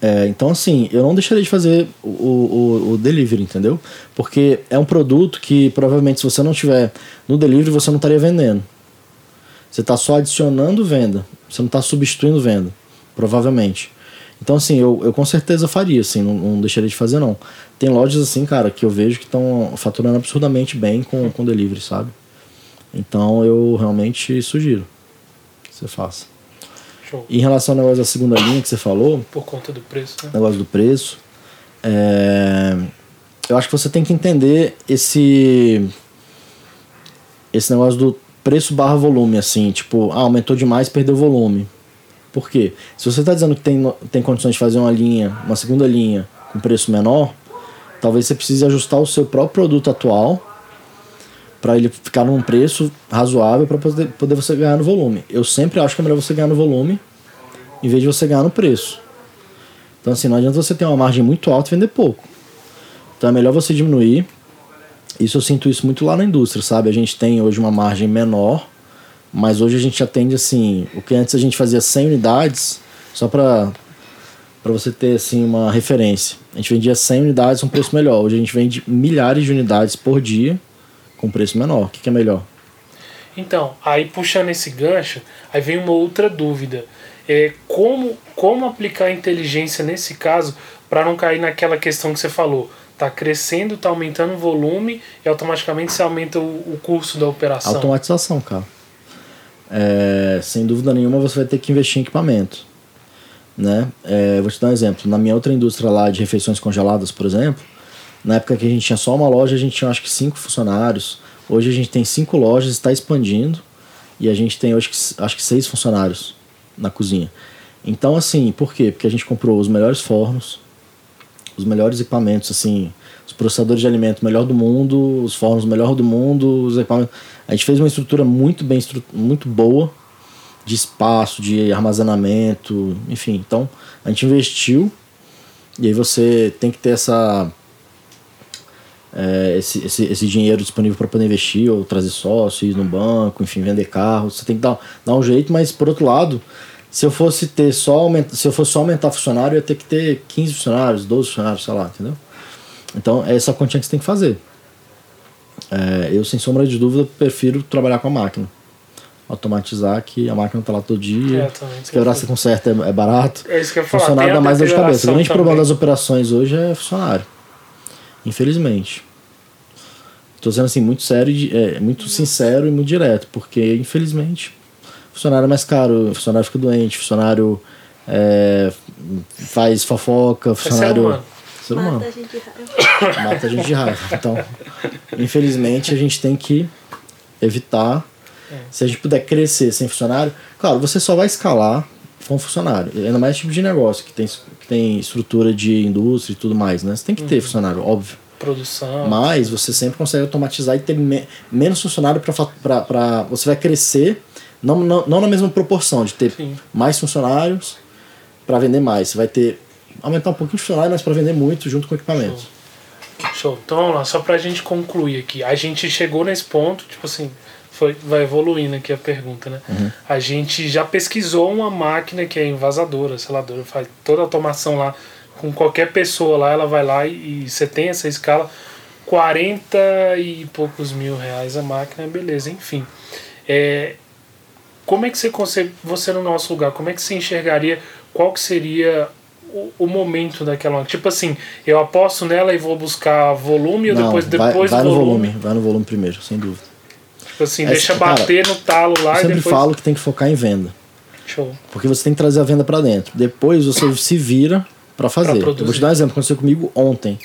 É, então, assim, eu não deixaria de fazer o, o, o delivery, entendeu? Porque é um produto que provavelmente, se você não tiver no delivery, você não estaria vendendo. Você está só adicionando venda. Você não está substituindo venda, provavelmente. Então, assim, eu, eu com certeza faria, assim, não, não deixaria de fazer, não. Tem lojas, assim, cara, que eu vejo que estão faturando absurdamente bem com, com delivery, sabe? Então, eu realmente sugiro que você faça. Show. E em relação ao negócio da segunda linha que você falou, Por conta do preço, né? negócio do preço. é, eu acho que você tem que entender esse esse negócio do preço barra volume, assim, tipo, ah, aumentou demais, perdeu volume. Por quê? Se você está dizendo que tem, tem condições de fazer uma linha, uma segunda linha com preço menor, talvez você precise ajustar o seu próprio produto atual para ele ficar num preço razoável para poder, poder você ganhar no volume. Eu sempre acho que é melhor você ganhar no volume em vez de você ganhar no preço. Então, assim, não adianta você ter uma margem muito alta e vender pouco. Então, é melhor você diminuir. Isso eu sinto isso muito lá na indústria, sabe? A gente tem hoje uma margem menor, mas hoje a gente atende, assim, o que antes a gente fazia 100 unidades, só para para você ter, assim, uma referência. A gente vendia 100 unidades com preço melhor. Hoje a gente vende milhares de unidades por dia com preço menor. O que, que é melhor? Então, aí puxando esse gancho, aí vem uma outra dúvida. É, como, como aplicar a inteligência nesse caso para não cair naquela questão que você falou? Tá crescendo, tá aumentando o volume e automaticamente você aumenta o, o custo da operação. Automatização, cara. É, sem dúvida nenhuma você vai ter que investir em equipamento. Né? É, vou te dar um exemplo. Na minha outra indústria lá de refeições congeladas, por exemplo, na época que a gente tinha só uma loja, a gente tinha acho que cinco funcionários. Hoje a gente tem cinco lojas, está expandindo e a gente tem hoje acho que seis funcionários na cozinha. Então, assim, por quê? Porque a gente comprou os melhores fornos, os melhores equipamentos, assim, os processadores de alimento melhor do mundo, os fornos melhor do mundo, os equipamentos. A gente fez uma estrutura muito bem, muito boa de espaço, de armazenamento, enfim. Então, a gente investiu e aí você tem que ter essa é, esse, esse, esse dinheiro disponível para poder investir ou trazer sócio, ir no banco, enfim, vender carro. Você tem que dar, dar um jeito, mas por outro lado, se eu fosse ter só aumenta, se eu fosse só aumentar funcionário, eu ia ter que ter 15 funcionários, 12 funcionários, sei lá, entendeu? Então é essa quantia que você tem que fazer. É, eu, sem sombra de dúvida, prefiro trabalhar com a máquina. Automatizar que a máquina tá lá todo dia. É, se quebrar, você conserta, é, é barato. É isso que eu. Funcionário dá mais dor de cabeça. O grande problema também. das operações hoje é funcionário. Infelizmente. Estou sendo assim, muito sério, é, muito sincero e muito direto, porque infelizmente funcionário é mais caro, funcionário fica doente, funcionário é, faz fofoca, funcionário. Ser humano. Mata a gente de raiva. Mata a gente de raiva. Então, infelizmente, a gente tem que evitar. Se a gente puder crescer sem funcionário, claro, você só vai escalar com funcionário. Ainda mais tipo de negócio que tem, que tem estrutura de indústria e tudo mais, né? Você tem que ter funcionário, óbvio. Produção. Mas você sempre consegue automatizar e ter me- menos funcionário para. Você vai crescer, não, não, não na mesma proporção, de ter Sim. mais funcionários para vender mais. Você vai ter. Aumentar um pouquinho de funcionário, mas para vender muito junto com o equipamento. Show. Então vamos lá, só pra gente concluir aqui. A gente chegou nesse ponto, tipo assim, foi, vai evoluindo aqui a pergunta, né? Uhum. A gente já pesquisou uma máquina que é invasadora, seladora, faz toda a automação lá, com qualquer pessoa lá, ela vai lá e, e você tem essa escala, 40 e poucos mil reais a máquina, beleza, enfim. É, como é que você consegue, você no nosso lugar, como é que você enxergaria qual que seria o, o momento daquela? Tipo assim, eu aposto nela e vou buscar volume ou depois, vai, depois vai do no volume? volume, vai no volume primeiro, sem dúvida. Tipo assim, É, deixa cara, bater no talo lá Eu e sempre depois... falo que tem que focar em venda. Show. Porque você tem que trazer a venda para dentro. Depois você se vira para fazer. Eu vou te dar um exemplo. Aconteceu comigo ontem.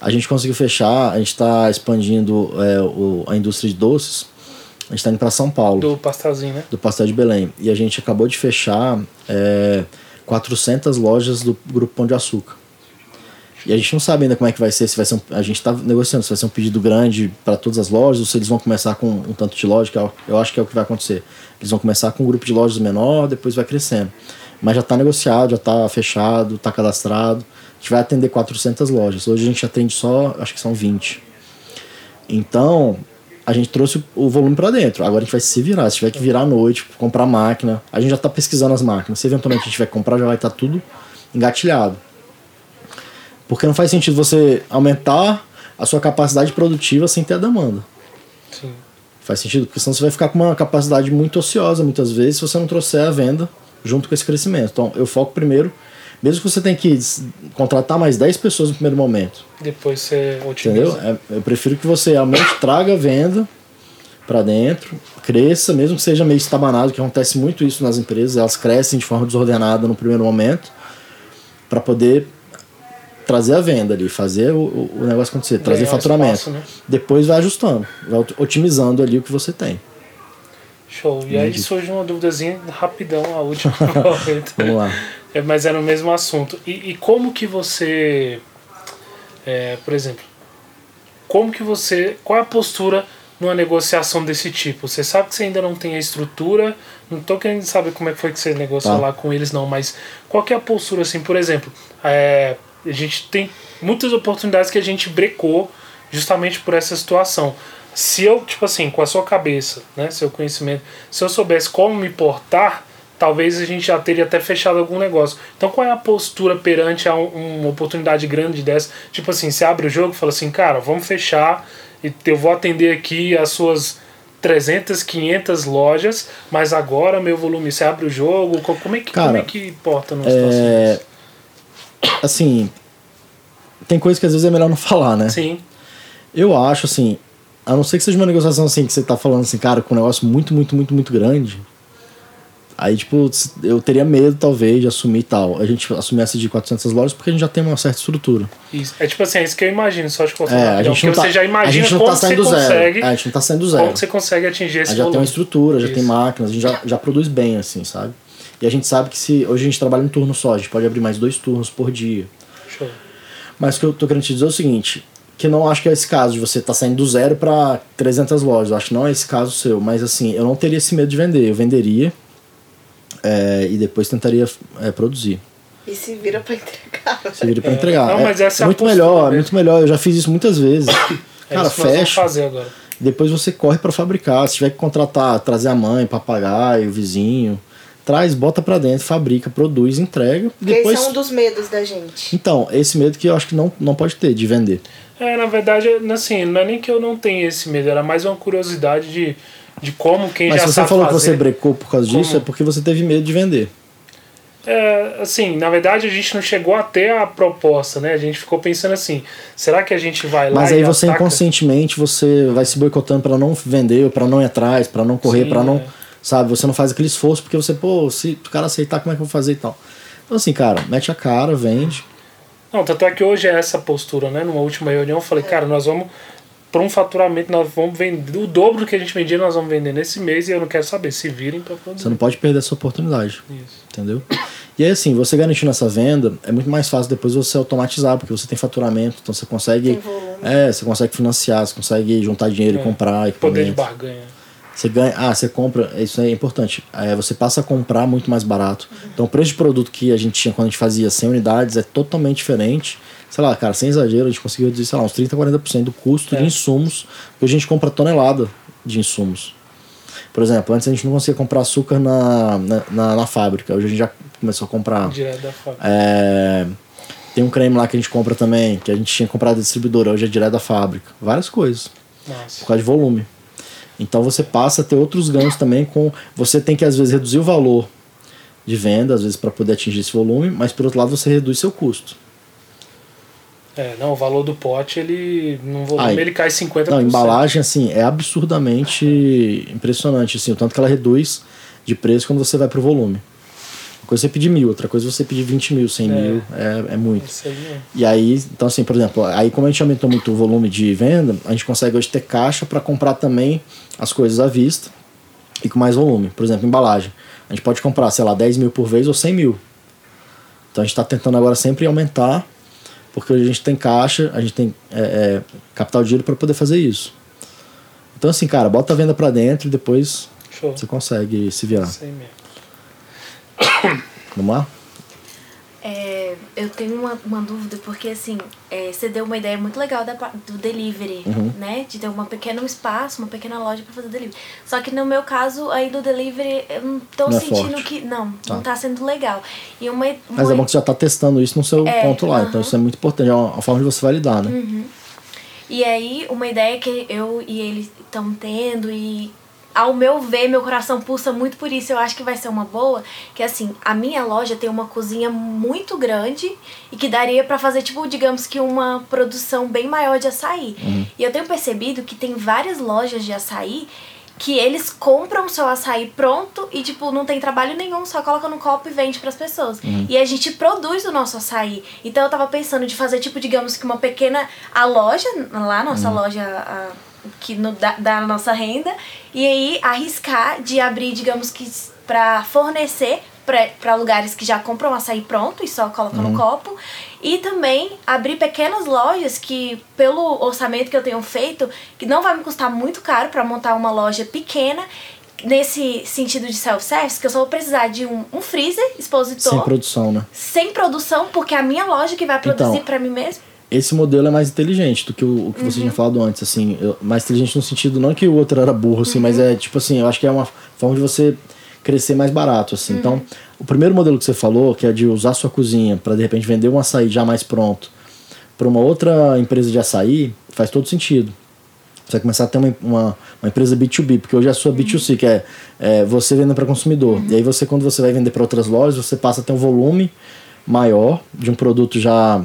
A gente conseguiu fechar, a gente está expandindo é, o, a indústria de doces. A gente está indo para São Paulo, do, Do pastelzinho, né? pastel de Belém. E a gente acabou de fechar é, 400 lojas do Grupo Pão de Açúcar. E a gente não sabe ainda como é que vai ser, se vai ser um, a gente está negociando se vai ser um pedido grande para todas as lojas ou se eles vão começar com um tanto de loja, que é eu acho que é o que vai acontecer. Eles vão começar com um grupo de lojas menor, depois vai crescendo. Mas já está negociado, já está fechado, está cadastrado. A gente vai atender 400 lojas. Hoje a gente atende só, acho que são 20. Então, a gente trouxe o volume para dentro. Agora a gente vai se virar. Se tiver que virar à noite, comprar máquina, a gente já está pesquisando as máquinas. Se eventualmente a gente tiver que comprar, já vai estar tudo engatilhado. Porque não faz sentido você aumentar a sua capacidade produtiva sem ter a demanda. Sim. Faz sentido? Porque senão você vai ficar com uma capacidade muito ociosa muitas vezes se você não trouxer a venda junto com esse crescimento. Então eu foco primeiro, mesmo que você tenha que contratar mais 10 pessoas no primeiro momento. Depois você otimiza. Entendeu? É, Eu prefiro que você aumente, traga a venda para dentro, cresça, mesmo que seja meio estabanado, que acontece muito isso nas empresas, elas crescem de forma desordenada no primeiro momento, para poder trazer a venda ali, fazer o, o negócio acontecer, trazer Ganhar faturamento. espaço, né? Depois vai ajustando, vai ot- otimizando ali o que você tem. Show. E aí Entendi. surge uma duvidazinha rapidão, a última. Vamos lá. É, mas é no mesmo assunto. E, e como que você, é, por exemplo, como que você, qual é a postura numa negociação desse tipo? Você sabe que você ainda não tem a estrutura, não tô querendo saber como é que foi que você negociou Tá. lá com eles não, mas qual que é a postura assim, por exemplo, é, a gente tem muitas oportunidades que a gente brecou justamente por essa situação. Se eu, tipo assim, com a sua cabeça, né, seu conhecimento, se eu soubesse como me portar, talvez a gente já teria até fechado algum negócio. Então, qual é a postura perante a um- uma oportunidade grande dessa? Tipo assim, você abre o jogo e fala assim, cara, vamos fechar e eu vou atender aqui as suas 300, 500 lojas, mas agora meu volume, você abre o jogo, co- como é que, como Cara, é que porta É, assim, tem coisa que às vezes é melhor não falar, né? Sim, Eu acho assim, a não ser que seja uma negociação assim, que você tá falando assim, cara, com um negócio muito, muito, muito, muito grande. Aí, tipo, eu teria medo, talvez, de assumir tal. A gente assumir essa de 400 lojas porque a gente já tem uma certa estrutura. isso. É tipo assim, é isso que eu imagino, só de cortar É, a rapidão, gente não tá, você já a imagina gente não como tá você saindo do zero. consegue, É, a gente não tá saindo do zero. como você consegue atingir A esse gente já tem uma estrutura, já tem Isso. máquinas, a gente já, já produz bem, assim, sabe? E a gente sabe que se hoje a gente trabalha em turno só, a gente pode abrir mais dois turnos por dia. Show. Mas o que eu tô querendo te dizer é o seguinte, que eu não acho que é esse caso de você tá saindo do zero para 300 lojas. Eu acho que não é esse caso seu, mas assim, eu não teria esse medo de vender. Eu venderia é, e depois tentaria é, produzir. E se vira pra entregar. Se vira para entregar. Não, É mas essa é muito melhor, mesmo. muito melhor. Eu já fiz isso muitas vezes. É Cara, isso fecha. fazer agora. Depois você corre para fabricar. Se tiver que contratar, trazer a mãe, papagaio, o vizinho, traz, bota para dentro, fabrica, produz, entrega. e Porque Depois... esse é um dos medos da gente. Então, esse medo que eu acho que não, não pode ter de vender. É, na verdade, assim, não é nem que eu não tenha esse medo, era mais uma curiosidade de, de como quem Mas já se você sabe falou que fazer. você brecou por causa disso, Como? é porque você teve medo de vender. É, assim, na verdade a gente não chegou até a proposta, né? A gente ficou pensando assim, será que a gente vai lá Mas e aí você ataca? inconscientemente você vai se boicotando para não vender, para não ir atrás, para não correr, para não, é. sabe, você não faz aquele esforço porque você, pô, se o cara aceitar, como é que eu vou fazer e tal. Então assim, cara, mete a cara, vende. Não, tanto é que hoje é essa postura, né? Numa última reunião eu falei, cara, nós vamos para um faturamento, nós vamos vender o dobro do que a gente vendia, nós vamos vender nesse mês e eu não quero saber, se virem para produzir. Você não pode perder essa oportunidade, Isso. entendeu? E aí assim, você garantindo essa venda, é muito mais fácil depois você automatizar, porque você tem faturamento, então você consegue, é, você consegue financiar, você consegue juntar dinheiro É. e comprar Poder de equipamento. barganha. Você ganha, ah, você compra, isso é importante. É, você passa a comprar muito mais barato. Então o preço de produto que a gente tinha quando a gente fazia 100 unidades é totalmente diferente. Sei lá, cara, sem exagero, a gente conseguiu reduzir, sei lá, uns 30, 40% do custo É. de insumos, porque a gente compra tonelada de insumos. Por exemplo, antes a gente não conseguia comprar açúcar na, na, na, na fábrica, hoje a gente já começou a comprar. Direto da fábrica. É, tem um creme lá que a gente compra também, que a gente tinha comprado da distribuidora, hoje é direto da fábrica. Várias coisas, Nossa. por causa de volume. Então você passa a ter outros ganhos também com. Você tem que às vezes reduzir o valor de venda, às vezes para poder atingir esse volume, mas por outro lado você reduz seu custo. É, não, o valor do pote, ele. No volume Ai, ele cai 50%. Não, a embalagem, assim, é absurdamente impressionante, assim, o tanto que ela reduz de preço quando você vai pro volume. Uma coisa é você pedir mil, outra coisa é você pedir 20 mil, 100 É. mil, é, é muito. Aí é. E aí, então assim, por exemplo, aí como a gente aumentou muito o volume de venda, a gente consegue hoje ter caixa para comprar também as coisas à vista e com mais volume. Por exemplo, embalagem. A gente pode comprar, sei lá, 10 mil por vez ou 100 mil. Então a gente está tentando agora sempre aumentar, porque hoje a gente tem caixa, a gente tem é, é, capital de giro para poder fazer isso. Então assim, cara, bota a venda para dentro e depois Show. você consegue se virar. Isso aí mesmo. Vamos lá? É, eu tenho uma, uma dúvida, porque assim, é, você deu uma ideia muito legal da, do delivery, Uhum. né? De ter uma pequeno espaço, uma pequena loja pra fazer delivery. Só que no meu caso, aí do delivery, eu não tô Não é sentindo forte. que. Não, Tá. não tá sendo legal. E uma. Mas uma é bom que você já está testando isso no seu É, ponto lá, então aham. isso é muito importante, é uma, uma forma de você validar, né? E aí, uma ideia que eu e ele estão tendo e ao meu ver, meu coração pulsa muito por isso. Eu acho que vai ser uma boa, que assim, a minha loja tem uma cozinha muito grande e que daria pra fazer tipo, digamos que uma produção bem maior de açaí. E eu tenho percebido que tem várias lojas de açaí que eles compram seu açaí pronto e, tipo, não tem trabalho nenhum, só coloca no copo e vende pras pessoas. E a gente produz o nosso açaí. Então eu tava pensando de fazer, tipo, digamos que uma pequena. A loja, lá, nossa loja. a- que no, dá, dá a nossa renda, e aí arriscar de abrir, digamos que pra fornecer para lugares que já compram açaí pronto e só colocam no copo. E também abrir pequenas lojas que, pelo orçamento que eu tenho feito, que não vai me custar muito caro para montar uma loja pequena, nesse sentido de self-service, que eu só vou precisar de um, um freezer expositor Sem produção, né? sem produção, porque é a minha loja que vai produzir Então, pra mim mesmo. Esse modelo é mais inteligente do que o, o que você tinha falado antes, assim. eu- mais inteligente no sentido, não que o outro era burro, assim, mas é tipo assim, eu acho que é uma forma de você crescer mais barato, assim. Então, o primeiro modelo que você falou, que é de usar sua cozinha para de repente vender um açaí já mais pronto para uma outra empresa de açaí, faz todo sentido. Você vai começar a ter uma, uma, uma empresa B2B, porque hoje é a sua B2C, que é, é você vendendo para consumidor. E aí você, quando você vai vender para outras lojas, você passa a ter um volume maior de um produto já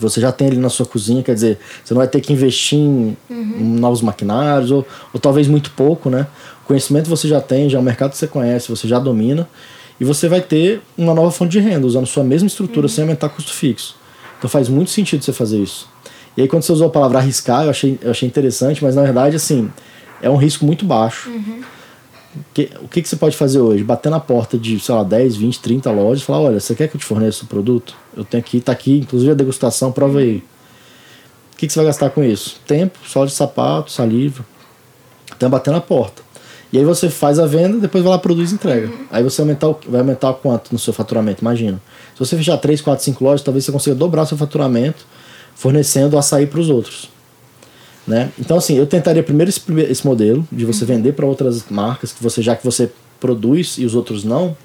você já tem ali na sua cozinha, quer dizer, você não vai ter que investir em, em novos maquinários, ou, ou talvez muito pouco, né? O conhecimento você já tem, já é um mercado que você conhece, você já domina, e você vai ter uma nova fonte de renda, usando sua mesma estrutura sem aumentar custo fixo. Então faz muito sentido você fazer isso. E aí quando você usou a palavra arriscar, eu achei, eu achei interessante, mas na verdade, assim, é um risco muito baixo. Que- o que, que você pode fazer hoje? Bater na porta de, sei lá, 10, 20, 30 lojas e falar, olha, você quer que eu te forneça o produto? Eu tenho aqui, tá aqui, inclusive a degustação, prova aí. O que, que você vai gastar com isso? Tempo, sola de sapato, saliva. Então é bater na porta. E aí você faz a venda, depois vai lá, produz e entrega. Aí você aumentar o, vai aumentar quanto no seu faturamento? Imagina. Se você fechar 3, 4, 5 lojas, talvez você consiga dobrar o seu faturamento fornecendo açaí para os outros. Né? Então, assim, eu tentaria primeiro esse, esse modelo de você vender para outras marcas, que você já que você produz e os outros não,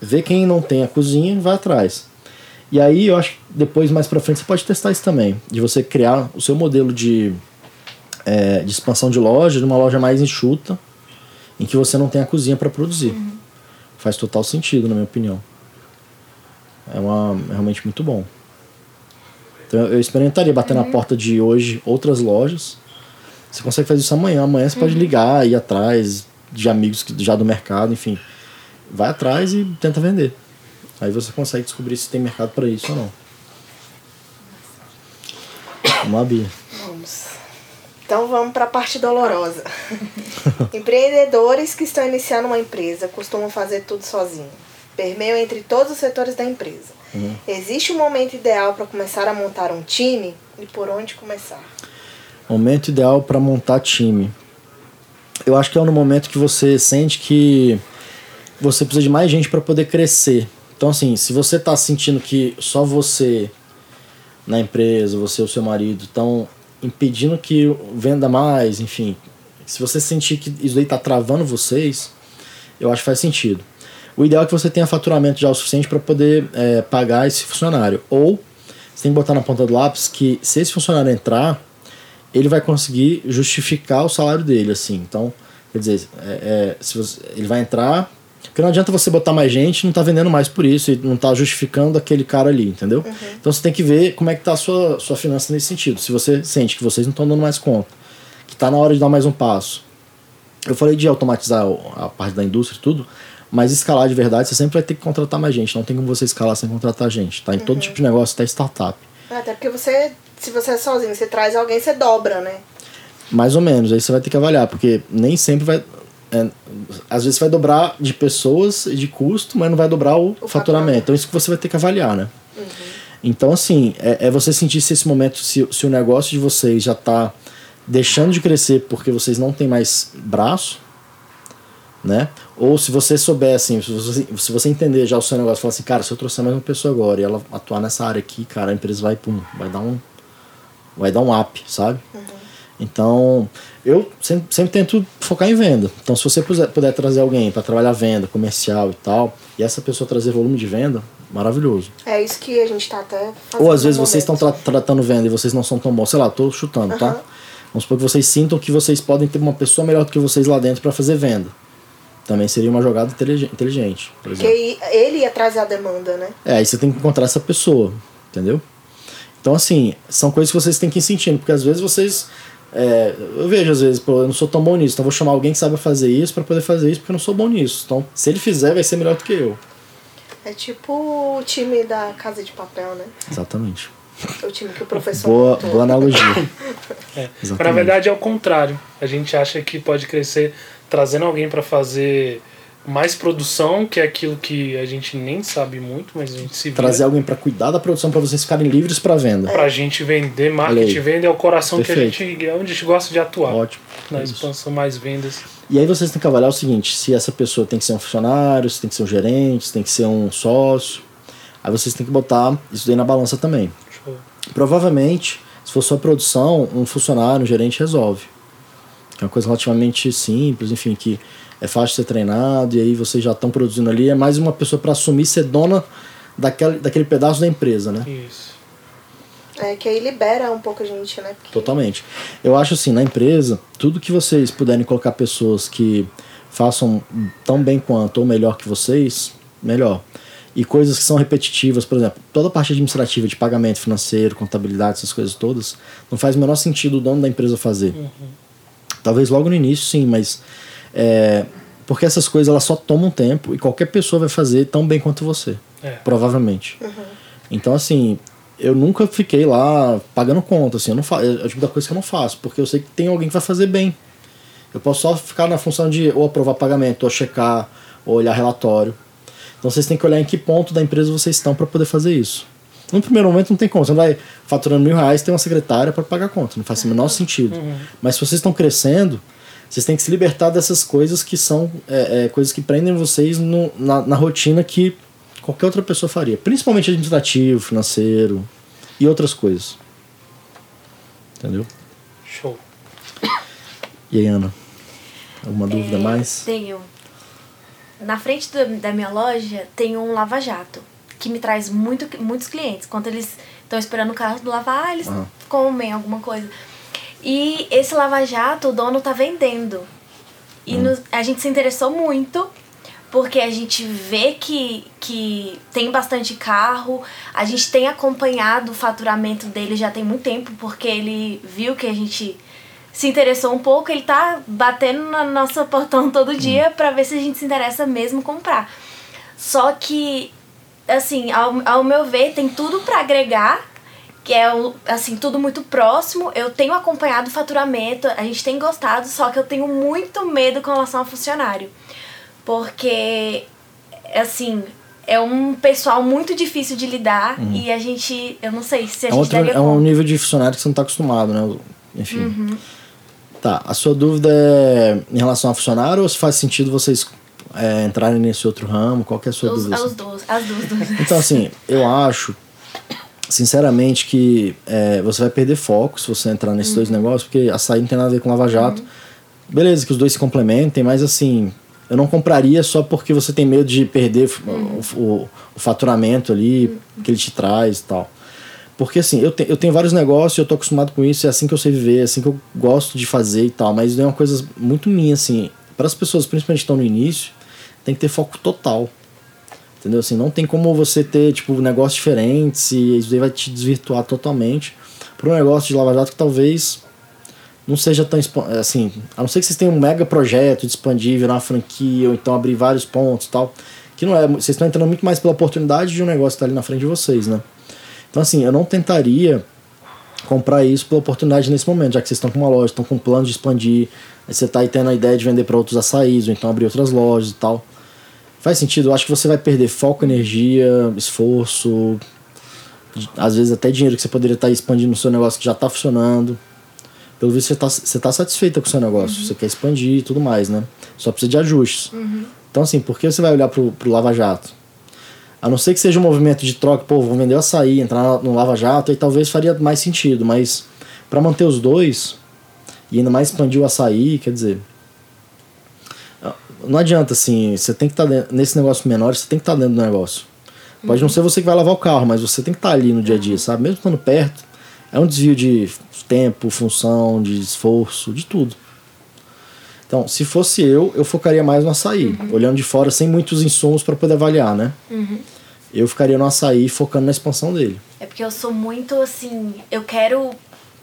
ver quem não tem a cozinha e vai atrás. E aí eu acho que depois, mais pra frente, você pode testar isso também, de você criar o seu modelo de, é, de expansão de loja, numa loja mais enxuta, em que você não tem a cozinha para produzir. Faz total sentido, na minha opinião. É, uma, é realmente muito bom. Então eu experimentaria bater na porta de hoje outras lojas. Você consegue fazer isso amanhã. Amanhã você pode ligar, ir atrás de amigos que, já do mercado, enfim. Vai atrás e tenta vender. Aí você consegue descobrir se tem mercado para isso ou não. Vamos lá, Bia. Vamos. Então vamos para a parte dolorosa. Empreendedores que estão iniciando uma empresa costumam fazer tudo sozinho. Permeiam entre todos os setores da empresa. Existe um momento ideal para começar a montar um time e por onde começar? Momento ideal para montar time. Eu acho que é no momento que você sente que você precisa de mais gente para poder crescer. Então, assim, se você tá sentindo que só você na empresa, você e o seu marido estão impedindo que venda mais, enfim, Se você sentir que isso aí tá travando vocês, eu acho que faz sentido. O ideal é que você tenha faturamento já o suficiente para poder é, pagar esse funcionário. Ou você tem que botar na ponta do lápis que se esse funcionário entrar, ele vai conseguir justificar o salário dele, assim. Então, quer dizer, é, é, se você, ele vai entrar. Porque não adianta você botar mais gente não tá vendendo mais por isso e não tá justificando aquele cara ali, entendeu? Uhum. Então você tem que ver como é que tá a sua, sua finança nesse sentido. Se você sente que vocês não estão dando mais conta, que tá na hora de dar mais um passo. Eu falei de automatizar a parte da indústria e tudo, mas escalar de verdade, você sempre vai ter que contratar mais gente. Não tem como você escalar sem contratar gente. Tá em todo tipo de negócio, até startup. Até porque você, se você é sozinho, você traz alguém, você dobra, né? Mais ou menos. Aí você vai ter que avaliar, porque nem sempre vai. é, às vezes vai dobrar de pessoas e de custo, mas não vai dobrar o, O faturamento. faturamento. Então isso que você vai ter que avaliar, né? Então, assim, é, é você sentir se esse momento, se, se o negócio de vocês já tá deixando de crescer porque vocês não têm mais braço, né? Ou se você souber, assim, se você, se você entender já o seu negócio, falar assim, cara, se eu trouxer mais uma pessoa agora e ela atuar nessa área aqui, cara, a empresa vai, pum, vai dar um, vai dar um up, sabe? Então, eu sempre, sempre tento focar em venda. Então, se você puder, puder trazer alguém para trabalhar venda, comercial e tal, e essa pessoa trazer volume de venda, maravilhoso. É isso que a gente tá até fazendo. Ou às vezes vocês estão tra- tratando venda e vocês não são tão bons. Sei lá, tô chutando, tá? Aham. Vamos supor que vocês sintam que vocês podem ter uma pessoa melhor do que vocês lá dentro para fazer venda. Também seria uma jogada inteligen- inteligente, por exemplo. Porque ele ia trazer a demanda, né? É, aí você tem que encontrar essa pessoa, entendeu? Então, assim, são coisas que vocês têm que ir sentindo, porque às vezes vocês. é, eu vejo às vezes, pô, eu não sou tão bom nisso, então vou chamar alguém que saiba fazer isso para poder fazer isso, porque eu não sou bom nisso. Então, se ele fizer, vai ser melhor do que eu. É tipo o time da Casa de Papel, né? Exatamente. O time que o professor Boa, boa analogia. É. Na verdade é o contrário. A gente acha que pode crescer trazendo alguém para fazer mais produção, que é aquilo que a gente nem sabe muito, mas a gente se vira. Trazer alguém para cuidar da produção para vocês ficarem livres para venda. Pra gente vender, marketing venda é o coração que a Perfeito. gente é onde a gente gosta de atuar. Ótimo. Na É isso. expansão mais vendas. E aí vocês têm que avaliar o seguinte, se essa pessoa tem que ser um funcionário, se tem que ser um gerente, se tem que ser um sócio. Aí vocês têm que botar isso daí na balança também. Show. Provavelmente, se for só produção, um funcionário, um gerente resolve. É uma coisa relativamente simples, enfim, que é fácil de ser treinado e aí vocês já estão produzindo ali. É mais uma pessoa para assumir ser dona daquele, daquele pedaço da empresa, né? Isso. É que aí libera um pouco a gente, né? Porque Totalmente. Eu acho assim, na empresa, tudo que vocês puderem colocar pessoas que façam tão bem quanto ou melhor que vocês, melhor. E coisas que são repetitivas, por exemplo, toda a parte administrativa de pagamento financeiro, contabilidade, essas coisas todas, não faz o menor sentido o dono da empresa fazer. Talvez logo no início, sim, mas é, porque essas coisas elas só tomam tempo e qualquer pessoa vai fazer tão bem quanto você, É. provavelmente. Então, assim, eu nunca fiquei lá pagando conta, assim, eu não fa é o tipo da coisa que eu não faço, porque eu sei que tem alguém que vai fazer bem. Eu posso só ficar na função de ou aprovar pagamento, ou checar, ou olhar relatório. Então vocês têm que olhar em que ponto da empresa vocês estão para poder fazer isso. No primeiro momento não tem como, você não vai faturando mil reais tem uma secretária para pagar conta, não faz o menor sentido. Mas se vocês estão crescendo, vocês têm que se libertar dessas coisas que são é, é, coisas que prendem vocês no, na, na rotina que qualquer outra pessoa faria. Principalmente administrativo, financeiro e outras coisas. Entendeu? Show. E aí, Ana? Alguma dúvida É, mais? Tenho. Na frente do- da minha loja tem um lava-jato que me traz muito, muitos clientes. Quando eles estão esperando o carro lavar, eles Aham. comem alguma coisa. E esse lava-jato o dono tá vendendo. E Hum. nos- a gente se interessou muito porque a gente vê que, que tem bastante carro, a gente tem acompanhado o faturamento dele já tem muito tempo, porque ele viu que a gente se interessou um pouco, ele tá batendo na nossa portão todo dia pra ver se a gente se interessa mesmo comprar. Só que, assim, ao, ao meu ver, tem tudo pra agregar, que é, assim, tudo muito próximo. Eu tenho acompanhado o faturamento, a gente tem gostado, só que eu tenho muito medo com relação ao funcionário. Porque, assim, é um pessoal muito difícil de lidar e a gente, eu não sei se a É, gente outro, daria é um nível de funcionário que você não está acostumado, né? Enfim. Uhum. Tá, a sua dúvida é em relação a funcionário ou se faz sentido vocês é, entrarem nesse outro ramo? Qual que é a sua Os, dúvida? os duas, as duas dúvidas. Então, assim, eu acho, sinceramente, que é, você vai perder foco se você entrar nesses Uhum. dois negócios, porque açaí não tem nada a ver com Lava Jato. beleza, que os dois se complementem, mas assim, eu não compraria só porque você tem medo de perder o, o, o faturamento ali que ele te traz e tal. Porque assim, eu, te, eu tenho vários negócios, eu tô acostumado com isso, é assim que eu sei viver, é assim que eu gosto de fazer e tal, mas é uma coisa muito minha, assim. Para as pessoas, principalmente que estão no início, tem que ter foco total. Entendeu? Assim, não tem como você ter, tipo, negócios diferentes e isso aí vai te desvirtuar totalmente para um negócio de Lava Jato que talvez não seja tão assim, a não ser que vocês tenham um mega projeto de expandir, virar uma franquia ou então abrir vários pontos e tal, que não é, vocês estão entrando muito mais pela oportunidade de um negócio estar tá ali na frente de vocês, né? Então assim, eu não tentaria comprar isso pela oportunidade nesse momento, já que vocês estão com uma loja, estão com um plano de expandir, você está aí tendo a ideia de vender para outros açaís, ou então abrir outras lojas e tal. Faz sentido, eu acho que você vai perder foco, energia, esforço, às vezes até dinheiro que você poderia estar expandindo no seu negócio que já está funcionando. Pelo visto, você está você tá satisfeita com o seu negócio, uhum. você quer expandir e tudo mais, né? Só precisa de ajustes. Uhum. Então, assim, por que você vai olhar pro, pro Lava Jato? A não ser que seja um movimento de troca, pô, vou vender o açaí, entrar no Lava Jato, aí talvez faria mais sentido, mas para manter os dois e ainda mais expandir o açaí, quer dizer. Não adianta, assim, você tem que estar tá nesse negócio menor, você tem que estar tá dentro do negócio. Pode não ser você que vai lavar o carro, mas você tem que estar ali no dia a dia, sabe? Mesmo estando perto, é um desvio de tempo, função, de esforço, de tudo. Então, se fosse eu, eu focaria mais no açaí, uhum. olhando de fora sem muitos insumos para poder avaliar, né? Uhum. Eu ficaria no açaí focando na expansão dele. É porque eu sou muito assim, eu quero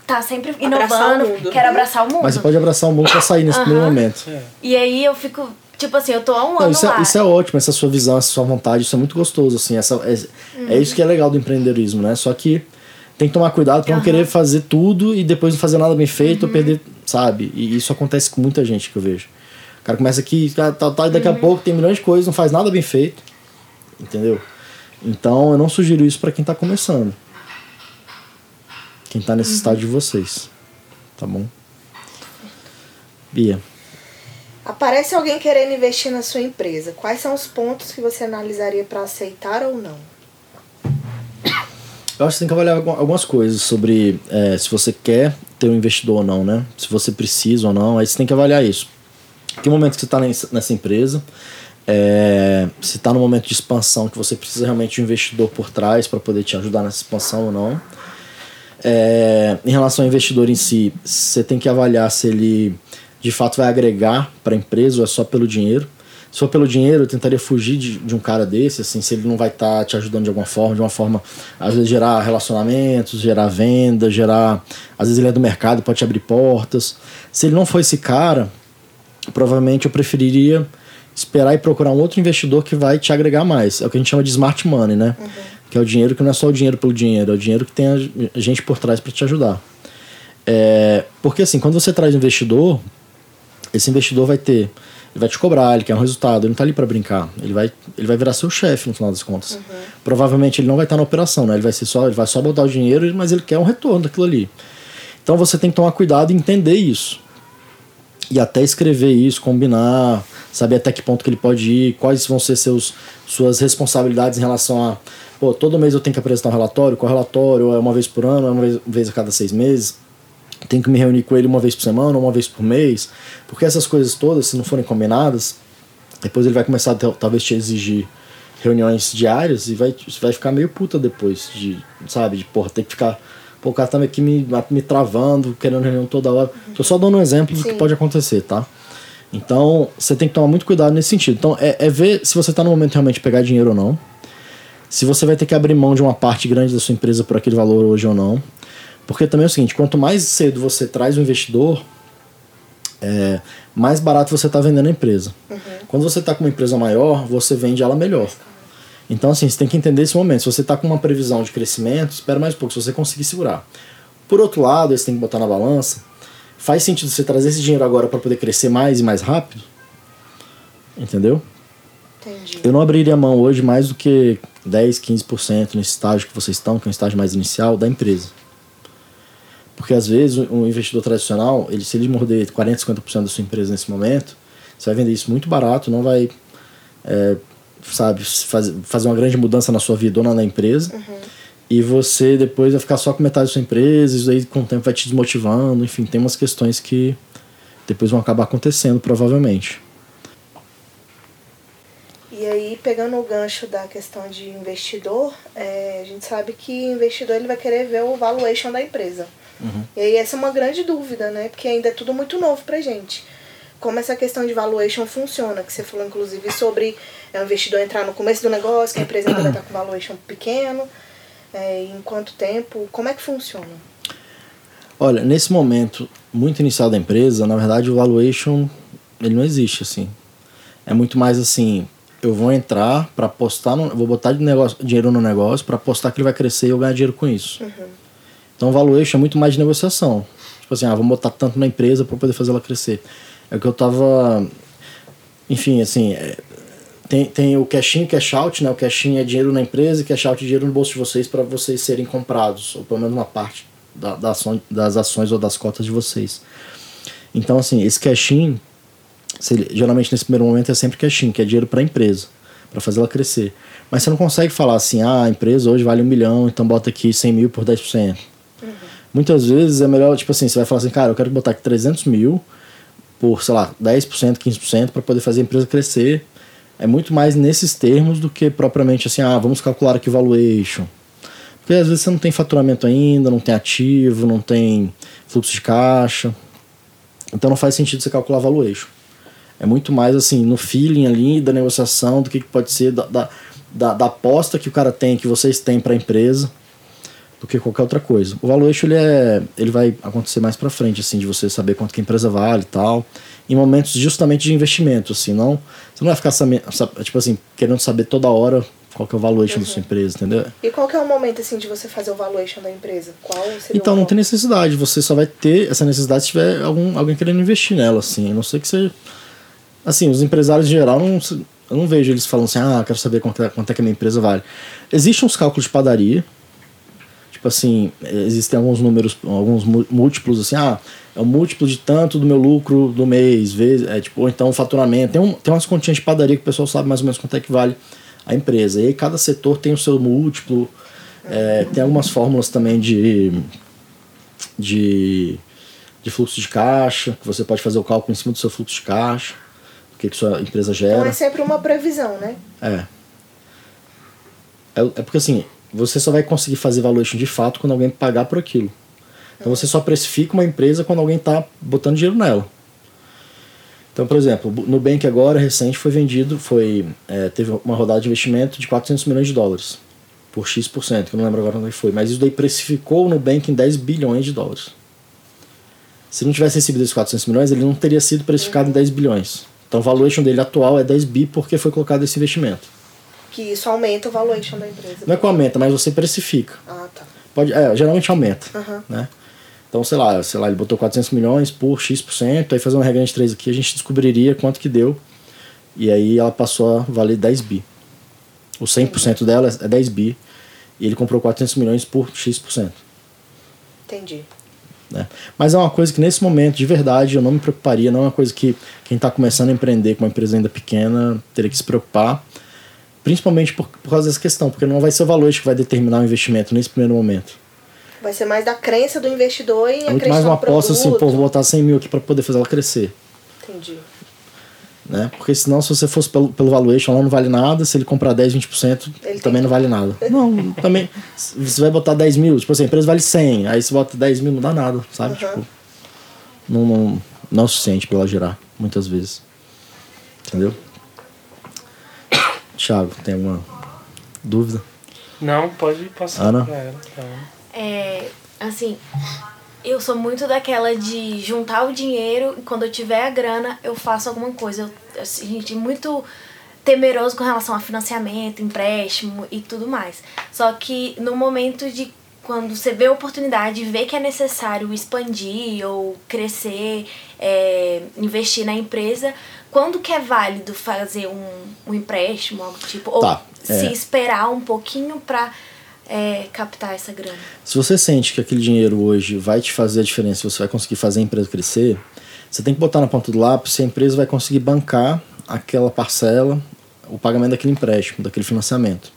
tá sempre inovando, quero abraçar o mundo. Mas você pode abraçar o mundo com açaí nesse uhum. primeiro momento. É. E aí eu fico Tipo assim, eu tô há um Não, ano isso é, lá. isso é ótimo, essa sua visão, essa sua vontade, isso é muito gostoso, assim. Essa, é, uhum. é isso que é legal do empreendedorismo, né? Só que tem que tomar cuidado pra não querer fazer tudo e depois não fazer nada bem feito uhum. ou perder, sabe? E isso acontece com muita gente que eu vejo. O cara começa aqui, tá, tá, daqui a uhum. pouco tem milhões de coisas, não faz nada bem feito. Entendeu? Então eu não sugiro isso para quem tá começando. Quem tá nesse uhum. estágio de vocês. Tá bom? Bia. Aparece alguém querendo investir na sua empresa. Quais são os pontos que você analisaria para aceitar ou não? Eu acho que tem que avaliar algumas coisas sobre é, se você quer ter um investidor ou não, né? Se você precisa ou não, aí você tem que avaliar isso. Que momento que você está nessa empresa? É, se está no momento de expansão que você precisa realmente de um investidor por trás para poder te ajudar nessa expansão ou não. É, em relação ao investidor em si, você tem que avaliar se ele de fato vai agregar para a empresa ou é só pelo dinheiro. Se for pelo dinheiro, eu tentaria fugir de, de um cara desse, assim, se ele não vai estar tá te ajudando de alguma forma, de uma forma, às vezes gerar relacionamentos, gerar venda, gerar. Às vezes ele é do mercado, pode te abrir portas. Se ele não for esse cara, provavelmente eu preferiria esperar e procurar um outro investidor que vai te agregar mais. É o que a gente chama de smart money, né? Uhum. Que é o dinheiro que não é só o dinheiro pelo dinheiro, é o dinheiro que tem a gente por trás para te ajudar. É, porque assim, quando você traz investidor, esse investidor vai ter, ele vai te cobrar, ele quer um resultado, ele não está ali para brincar, ele vai, ele vai virar seu chefe no final das contas. Uhum. Provavelmente ele não vai estar tá na operação, né? Ele vai ser só, ele vai só botar o dinheiro, mas ele quer um retorno daquilo ali. Então você tem que tomar cuidado e entender isso. E até escrever isso, combinar, saber até que ponto que ele pode ir, quais vão ser seus, suas responsabilidades em relação a, pô, todo mês eu tenho que apresentar um relatório, qual relatório, é uma vez por ano, é uma vez, uma vez a cada seis meses tenho que me reunir com ele uma vez por semana, uma vez por mês, porque essas coisas todas, se não forem combinadas, depois ele vai começar a talvez te exigir reuniões diárias e vai, vai ficar meio puta depois de, sabe, de porra, ter que ficar, pô, o cara tá aqui me, me travando, querendo reunião toda hora. Tô só dando um exemplo Sim. do que pode acontecer, tá? Então, você tem que tomar muito cuidado nesse sentido. Então, é, é ver se você tá no momento realmente de pegar dinheiro ou não. Se você vai ter que abrir mão de uma parte grande da sua empresa por aquele valor hoje ou não. Porque também é o seguinte, quanto mais cedo você traz o investidor, é, mais barato você está vendendo a empresa. Uhum. Quando você está com uma empresa maior, você vende ela melhor. Então, assim, você tem que entender esse momento. Se você está com uma previsão de crescimento, espera mais um pouco, se você conseguir segurar. Por outro lado, você tem que botar na balança. Faz sentido você trazer esse dinheiro agora para poder crescer mais e mais rápido? Entendeu? Entendi. Eu não abriria mão hoje mais do que 10, 15% nesse estágio que vocês estão, que é um estágio mais inicial da empresa. Porque às vezes um investidor tradicional, ele, se ele morder 40, 50% da sua empresa nesse momento, você vai vender isso muito barato, não vai, é, sabe, faz, fazer uma grande mudança na sua vida ou na, na empresa. Uhum. E você depois vai ficar só com metade da sua empresa, isso aí com o tempo vai te desmotivando, enfim, tem umas questões que, depois vão acabar acontecendo, provavelmente. E aí, pegando o gancho da questão de investidor, é, a gente sabe que investidor ele vai querer ver o valuation da empresa. Uhum. E aí essa é uma grande dúvida, né? Porque ainda é tudo muito novo pra gente. Como essa questão de valuation funciona, que você falou inclusive sobre é, o investidor entrar no começo do negócio, que a empresa ainda vai estar com valuation pequeno, é, em quanto tempo, como é que funciona? Olha, nesse momento muito inicial da empresa, na verdade o valuation ele não existe assim. É muito mais assim, eu vou entrar para apostar, no, vou botar de negócio, dinheiro no negócio para apostar que ele vai crescer e eu ganhar dinheiro com isso. Uhum. Então, valuation é muito mais de negociação. Tipo assim, ah, vamos botar tanto na empresa para poder fazer ela crescer. É o que eu tava. Enfim, assim. É... Tem, tem o cash in cash out, né? O cash in é dinheiro na empresa e cash out é dinheiro no bolso de vocês para vocês serem comprados, ou pelo menos uma parte da, da ação, das ações ou das cotas de vocês. Então, assim, esse cash in, geralmente nesse primeiro momento é sempre cash in, que é dinheiro para a empresa, para fazer ela crescer. Mas você não consegue falar assim, ah, a empresa hoje vale um milhão, então bota aqui 100 mil por 10%. Muitas vezes é melhor, tipo assim, você vai falar assim, cara, eu quero botar aqui 300 mil por, sei lá, 10%, 15% para poder fazer a empresa crescer. É muito mais nesses termos do que propriamente assim, ah, vamos calcular aqui o valuation. Porque às vezes você não tem faturamento ainda, não tem ativo, não tem fluxo de caixa. Então não faz sentido você calcular valuation. É muito mais assim, no feeling ali da negociação, do que, que pode ser, da, da, da, da aposta que o cara tem, que vocês têm para a empresa do que qualquer outra coisa. O valuation ele é, ele vai acontecer mais para frente assim, de você saber quanto que a empresa vale e tal, em momentos justamente de investimento, assim, não, você não vai ficar tipo assim, querendo saber toda hora qual que é o valuation uhum. da sua empresa, entendeu? E qual que é o momento assim de você fazer o valuation da empresa? Qual seria Então, não tem necessidade, você só vai ter essa necessidade se tiver algum alguém querendo investir nela, assim, a não sei que você assim, os empresários em geral não eu não vejo eles falando assim, ah, quero saber quanto é, quanto é que a minha empresa vale. Existem uns cálculos de padaria, Tipo assim, existem alguns números, alguns múltiplos, assim, ah, é o múltiplo de tanto do meu lucro do mês, vezes, é, tipo, ou então o faturamento. Tem, um, tem umas continhas de padaria que o pessoal sabe mais ou menos quanto é que vale a empresa. E aí cada setor tem o seu múltiplo, é, tem algumas fórmulas também de, de, de fluxo de caixa, que você pode fazer o cálculo em cima do seu fluxo de caixa, o que, que sua empresa gera. Então é sempre uma previsão, né? É. É, é porque assim, você só vai conseguir fazer valuation de fato quando alguém pagar por aquilo. Então você só precifica uma empresa quando alguém está botando dinheiro nela. Então, por exemplo, o Nubank agora, recente, foi vendido, foi, é, teve uma rodada de investimento de 400 milhões de dólares, por X%, que eu não lembro agora onde foi, mas isso daí precificou o Nubank em 10 bilhões de dólares. Se não tivesse recebido esses 400 milhões, ele não teria sido precificado em 10 bilhões. Então, o valuation dele atual é 10 bi porque foi colocado esse investimento que isso aumenta o valuation da empresa. Não é que aumenta, mas você precifica. Ah, tá. Pode, é, geralmente aumenta, uhum. né? Então, sei lá, sei lá, ele botou 400 milhões por X%, aí fazer uma regra de 3 aqui, a gente descobriria quanto que deu, e aí ela passou a valer 10 bi. O 100% dela é 10 bi, e ele comprou 400 milhões por X%. Entendi. Né? Mas é uma coisa que nesse momento, de verdade, eu não me preocuparia, não é uma coisa que quem está começando a empreender com uma empresa ainda pequena teria que se preocupar. Principalmente por, por causa dessa questão, porque não vai ser o valor que vai determinar o investimento nesse primeiro momento. Vai ser mais da crença do investidor em é muito mais uma aposta assim, pô, vou botar 100 mil aqui para poder fazer ela crescer. Entendi. Né? Porque senão, se você fosse pelo, pelo valuation, ela não vale nada. Se ele comprar 10, 20%, ele também não vale nada. Não, também. Você vai botar 10 mil, tipo assim, a empresa vale 100, aí você bota 10 mil, não dá nada, sabe? Uhum. Tipo, não, não, não é o suficiente pra ela gerar, muitas vezes. Entendeu? Thiago, tem alguma dúvida? Não, pode passar Ana? pra ela. É, assim, eu sou muito daquela de juntar o dinheiro e quando eu tiver a grana, eu faço alguma coisa. Eu, assim, gente, muito temeroso com relação a financiamento, empréstimo e tudo mais. Só que no momento de quando você vê a oportunidade, vê que é necessário expandir ou crescer, é, investir na empresa, quando que é válido fazer um, um empréstimo, algo tipo? Ou tá, se é. esperar um pouquinho para é, captar essa grana? Se você sente que aquele dinheiro hoje vai te fazer a diferença, você vai conseguir fazer a empresa crescer, você tem que botar na ponta do lápis se a empresa vai conseguir bancar aquela parcela, o pagamento daquele empréstimo, daquele financiamento.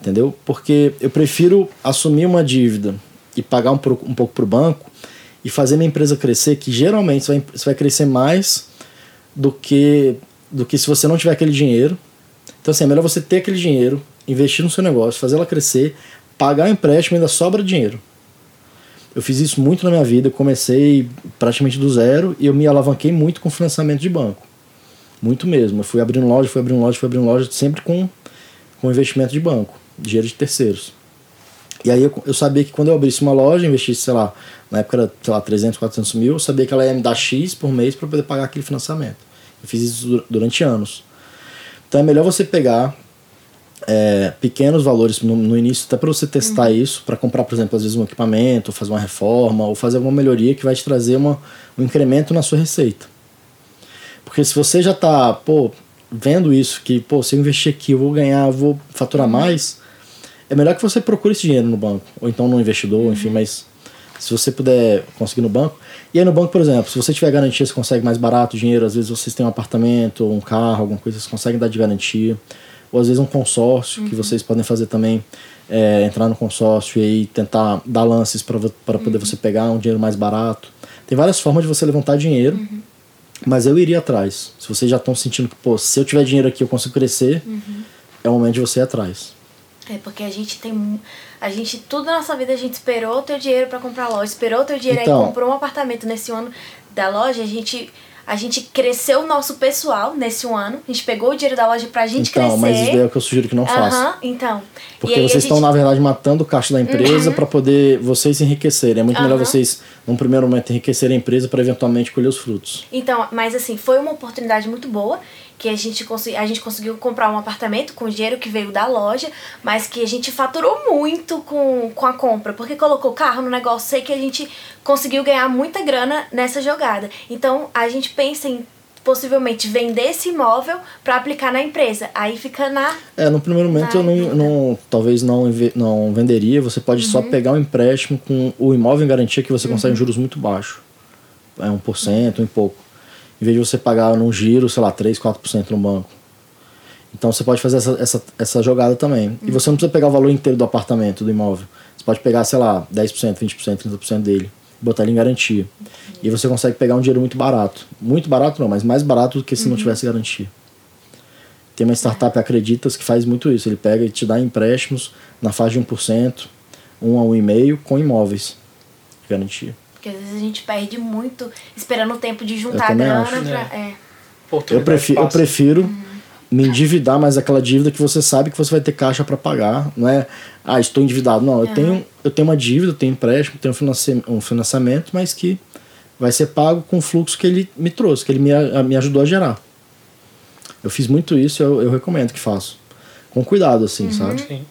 Entendeu? Porque eu prefiro assumir uma dívida e pagar um, um pouco para o banco e fazer minha empresa crescer, que geralmente você vai, você vai crescer mais do que, do que se você não tiver aquele dinheiro. Então, assim, é melhor você ter aquele dinheiro, investir no seu negócio, fazer ela crescer, pagar o empréstimo e ainda sobra dinheiro. Eu fiz isso muito na minha vida, eu comecei praticamente do zero e eu me alavanquei muito com financiamento de banco. Muito mesmo. Eu fui abrindo loja, fui abrindo loja, fui abrindo loja, sempre com, com investimento de banco, dinheiro de terceiros. E aí eu, eu sabia que quando eu abrisse uma loja, investisse, sei lá, na época era, sei lá, 300, 400 mil, eu sabia que ela ia me dar X por mês para poder pagar aquele financiamento. Eu fiz isso durante anos. Então é melhor você pegar é, pequenos valores no, no início, até para você testar uhum. isso, para comprar, por exemplo, às vezes um equipamento, fazer uma reforma, ou fazer alguma melhoria que vai te trazer uma, um incremento na sua receita. Porque se você já está, pô, vendo isso, que, pô, se eu investir aqui, eu vou ganhar, eu vou faturar uhum. mais, é melhor que você procure esse dinheiro no banco, ou então no investidor, uhum. enfim, mas se você puder conseguir no banco. E aí no banco, por exemplo, se você tiver garantia, você consegue mais barato o dinheiro, às vezes vocês têm um apartamento, ou um carro, alguma coisa, vocês conseguem dar de garantia ou às vezes um consórcio uhum. que vocês podem fazer também é, entrar no consórcio e aí tentar dar lances para poder uhum. você pegar um dinheiro mais barato tem várias formas de você levantar dinheiro uhum. mas eu iria atrás se vocês já estão sentindo que pô se eu tiver dinheiro aqui eu consigo crescer uhum. é o momento de você ir atrás é porque a gente tem a gente tudo na nossa vida a gente esperou o teu dinheiro para comprar loja esperou o teu dinheiro então, aí comprou um apartamento nesse ano da loja a gente a gente cresceu o nosso pessoal nesse um ano. A gente pegou o dinheiro da loja pra gente então, crescer. Mas isso é o que eu sugiro que não faça. Então. Porque vocês gente... estão, na verdade, matando o caixa da empresa uhum. para poder vocês enriquecerem. É muito uhum. melhor vocês, num primeiro momento, enriquecerem a empresa para eventualmente colher os frutos. Então, mas assim, foi uma oportunidade muito boa que a gente, a gente conseguiu comprar um apartamento com o dinheiro que veio da loja, mas que a gente faturou muito com, com a compra, porque colocou carro no negócio, sei que a gente conseguiu ganhar muita grana nessa jogada. Então a gente pensa em possivelmente vender esse imóvel para aplicar na empresa. Aí fica na. É, no primeiro momento eu não, não, talvez não, não venderia. Você pode uhum. só pegar um empréstimo com o imóvel em garantia que você consegue uhum. juros muito baixos. É 1%, um pouco em vez de você pagar num giro, sei lá, 3, 4% no banco. Então você pode fazer essa, essa, essa jogada também. Uhum. E você não precisa pegar o valor inteiro do apartamento, do imóvel. Você pode pegar, sei lá, 10%, 20%, 30% dele, botar ele em garantia. Uhum. E você consegue pegar um dinheiro muito barato. Muito barato não, mas mais barato do que se uhum. não tivesse garantia. Tem uma startup, Acreditas, que faz muito isso. Ele pega e te dá empréstimos na faixa de 1%, 1 a 1,5% com imóveis. Garantia. Porque às vezes a gente perde muito esperando o tempo de juntar a grana acho. pra. É. Eu prefiro, eu prefiro uhum. me endividar, mas aquela dívida que você sabe que você vai ter caixa para pagar. Não é, ah, estou endividado. Não, eu, uhum. tenho, eu tenho uma dívida, eu tenho empréstimo, tenho um financiamento, mas que vai ser pago com o fluxo que ele me trouxe, que ele me, me ajudou a gerar. Eu fiz muito isso, eu, eu recomendo que faça. Com cuidado, assim, uhum. sabe? Sim.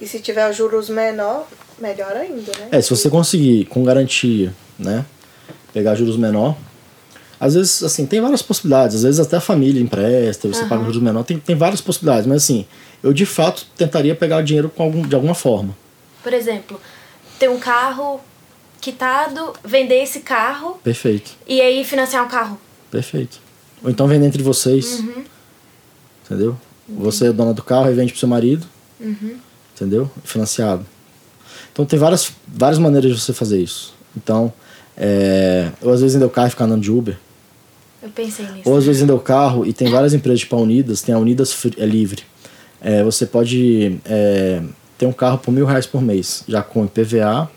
E se tiver juros menor, melhor ainda, né? É, se você conseguir com garantia, né? Pegar juros menor. Às vezes, assim, tem várias possibilidades. Às vezes até a família empresta, você uhum. paga juros menor. Tem, tem várias possibilidades. Mas assim, eu de fato tentaria pegar o dinheiro com algum, de alguma forma. Por exemplo, ter um carro quitado, vender esse carro. Perfeito. E aí financiar um carro. Perfeito. Ou então vender entre vocês. Uhum. Entendeu? Você é dona do carro e vende pro seu marido. Uhum entendeu? Financiado. Então tem várias, várias maneiras de você fazer isso. Então, é, ou às vezes ainda o carro e ficar andando de Uber. Eu pensei nisso. Ou às vezes ainda o carro, e tem várias empresas tipo a Unidas, tem a Unidas é Livre. É, você pode é, ter um carro por mil reais por mês, já com IPVA,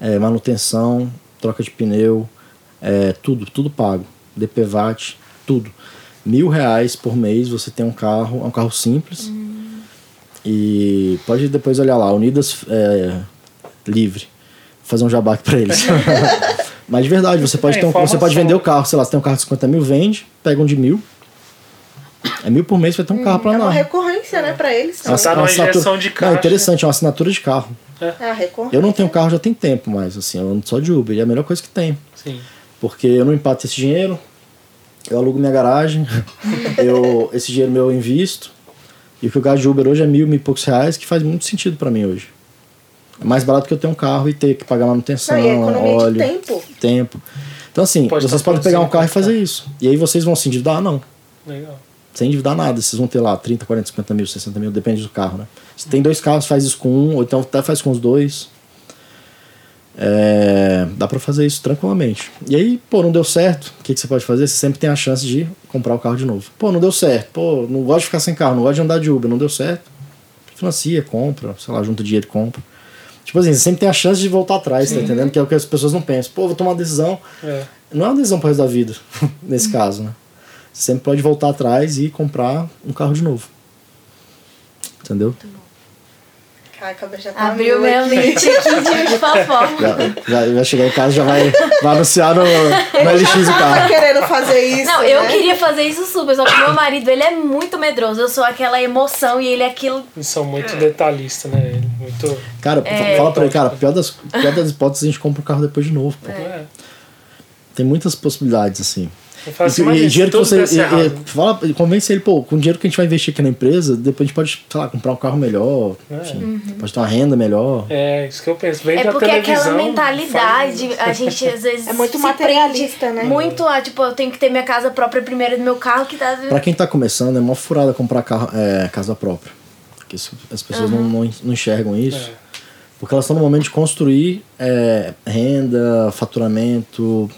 é, manutenção, troca de pneu, é, tudo, tudo pago. DPVAT, tudo. Mil reais por mês você tem um carro, é um carro simples. Hum e pode depois olhar lá, Unidas é, Livre. Vou fazer um jabá aqui pra eles. Mas de verdade, você pode, é, ter um, você pode vender o carro, sei lá, você tem um carro de 50 mil, vende, pega um de mil. É mil por mês, vai ter um carro pra andar. É uma recorrência, né, pra eles. Tá uma injeção de carro. Não, interessante, é uma assinatura de carro. É. é. Eu não tenho carro já tem tempo mais, assim, eu ando só de Uber, e é a melhor coisa que tem. Sim. Porque eu não empato esse dinheiro, eu alugo minha garagem, eu, esse dinheiro meu eu invisto, e o que eu gasto de Uber hoje é mil, mil e poucos reais, que faz muito sentido para mim hoje. É mais barato que eu ter um carro e ter que pagar manutenção, Não, óleo, tempo. tempo. Então assim, Pode vocês podem pegar um carro e fazer isso. E aí vocês vão se endividar? Não. Legal. Sem endividar nada. Vocês vão ter lá 30, 40, 50 mil, 60 mil, depende do carro, né? Se tem dois carros, faz isso com um, ou então até faz com os dois. É, dá pra fazer isso tranquilamente. E aí, pô, não deu certo, o que, que você pode fazer? Você sempre tem a chance de comprar o carro de novo. Pô, não deu certo, pô, não gosto de ficar sem carro, não gosto de andar de Uber, não deu certo. Financia, compra, sei lá, junta dinheiro e compra. Tipo assim, você sempre tem a chance de voltar atrás, tá entendendo? Que é o que as pessoas não pensam. Pô, vou tomar uma decisão. É. Não é uma decisão pro resto da vida, nesse caso, né? Você sempre pode voltar atrás e comprar um carro de novo. Entendeu? Caraca, a já tá Abriu meu mente aqui de fofoca. Já, já vai chegar em casa já vai, vai anunciar no, no LX o já tava carro. querendo fazer isso. Não, eu né? queria fazer isso super, só que meu marido, ele é muito medroso. Eu sou aquela emoção e ele é aquilo. Eles são muito detalhistas, né? Muito. Cara, É. fala pra ele, cara, pior das, pior das hipóteses a gente compra o carro depois de novo. É. Tem muitas possibilidades, assim. Assim, E- e dinheiro que você. e- errado. e- fala, convence ele, pô, com o dinheiro que a gente vai investir aqui na empresa, depois a gente pode, sei lá, comprar um carro melhor. É. enfim, Pode ter uma renda melhor. É, isso que eu penso. Vem É da porque aquela mentalidade, faz- a gente às vezes. É muito se materialista, prende né? Muito a, tipo, eu tenho que ter minha casa própria primeiro do meu carro, que tá. Pra quem tá começando, é uma furada comprar carro, é, casa própria. Porque isso- as pessoas não, não, não enxergam isso. É. Porque elas estão no momento de construir é, renda, faturamento,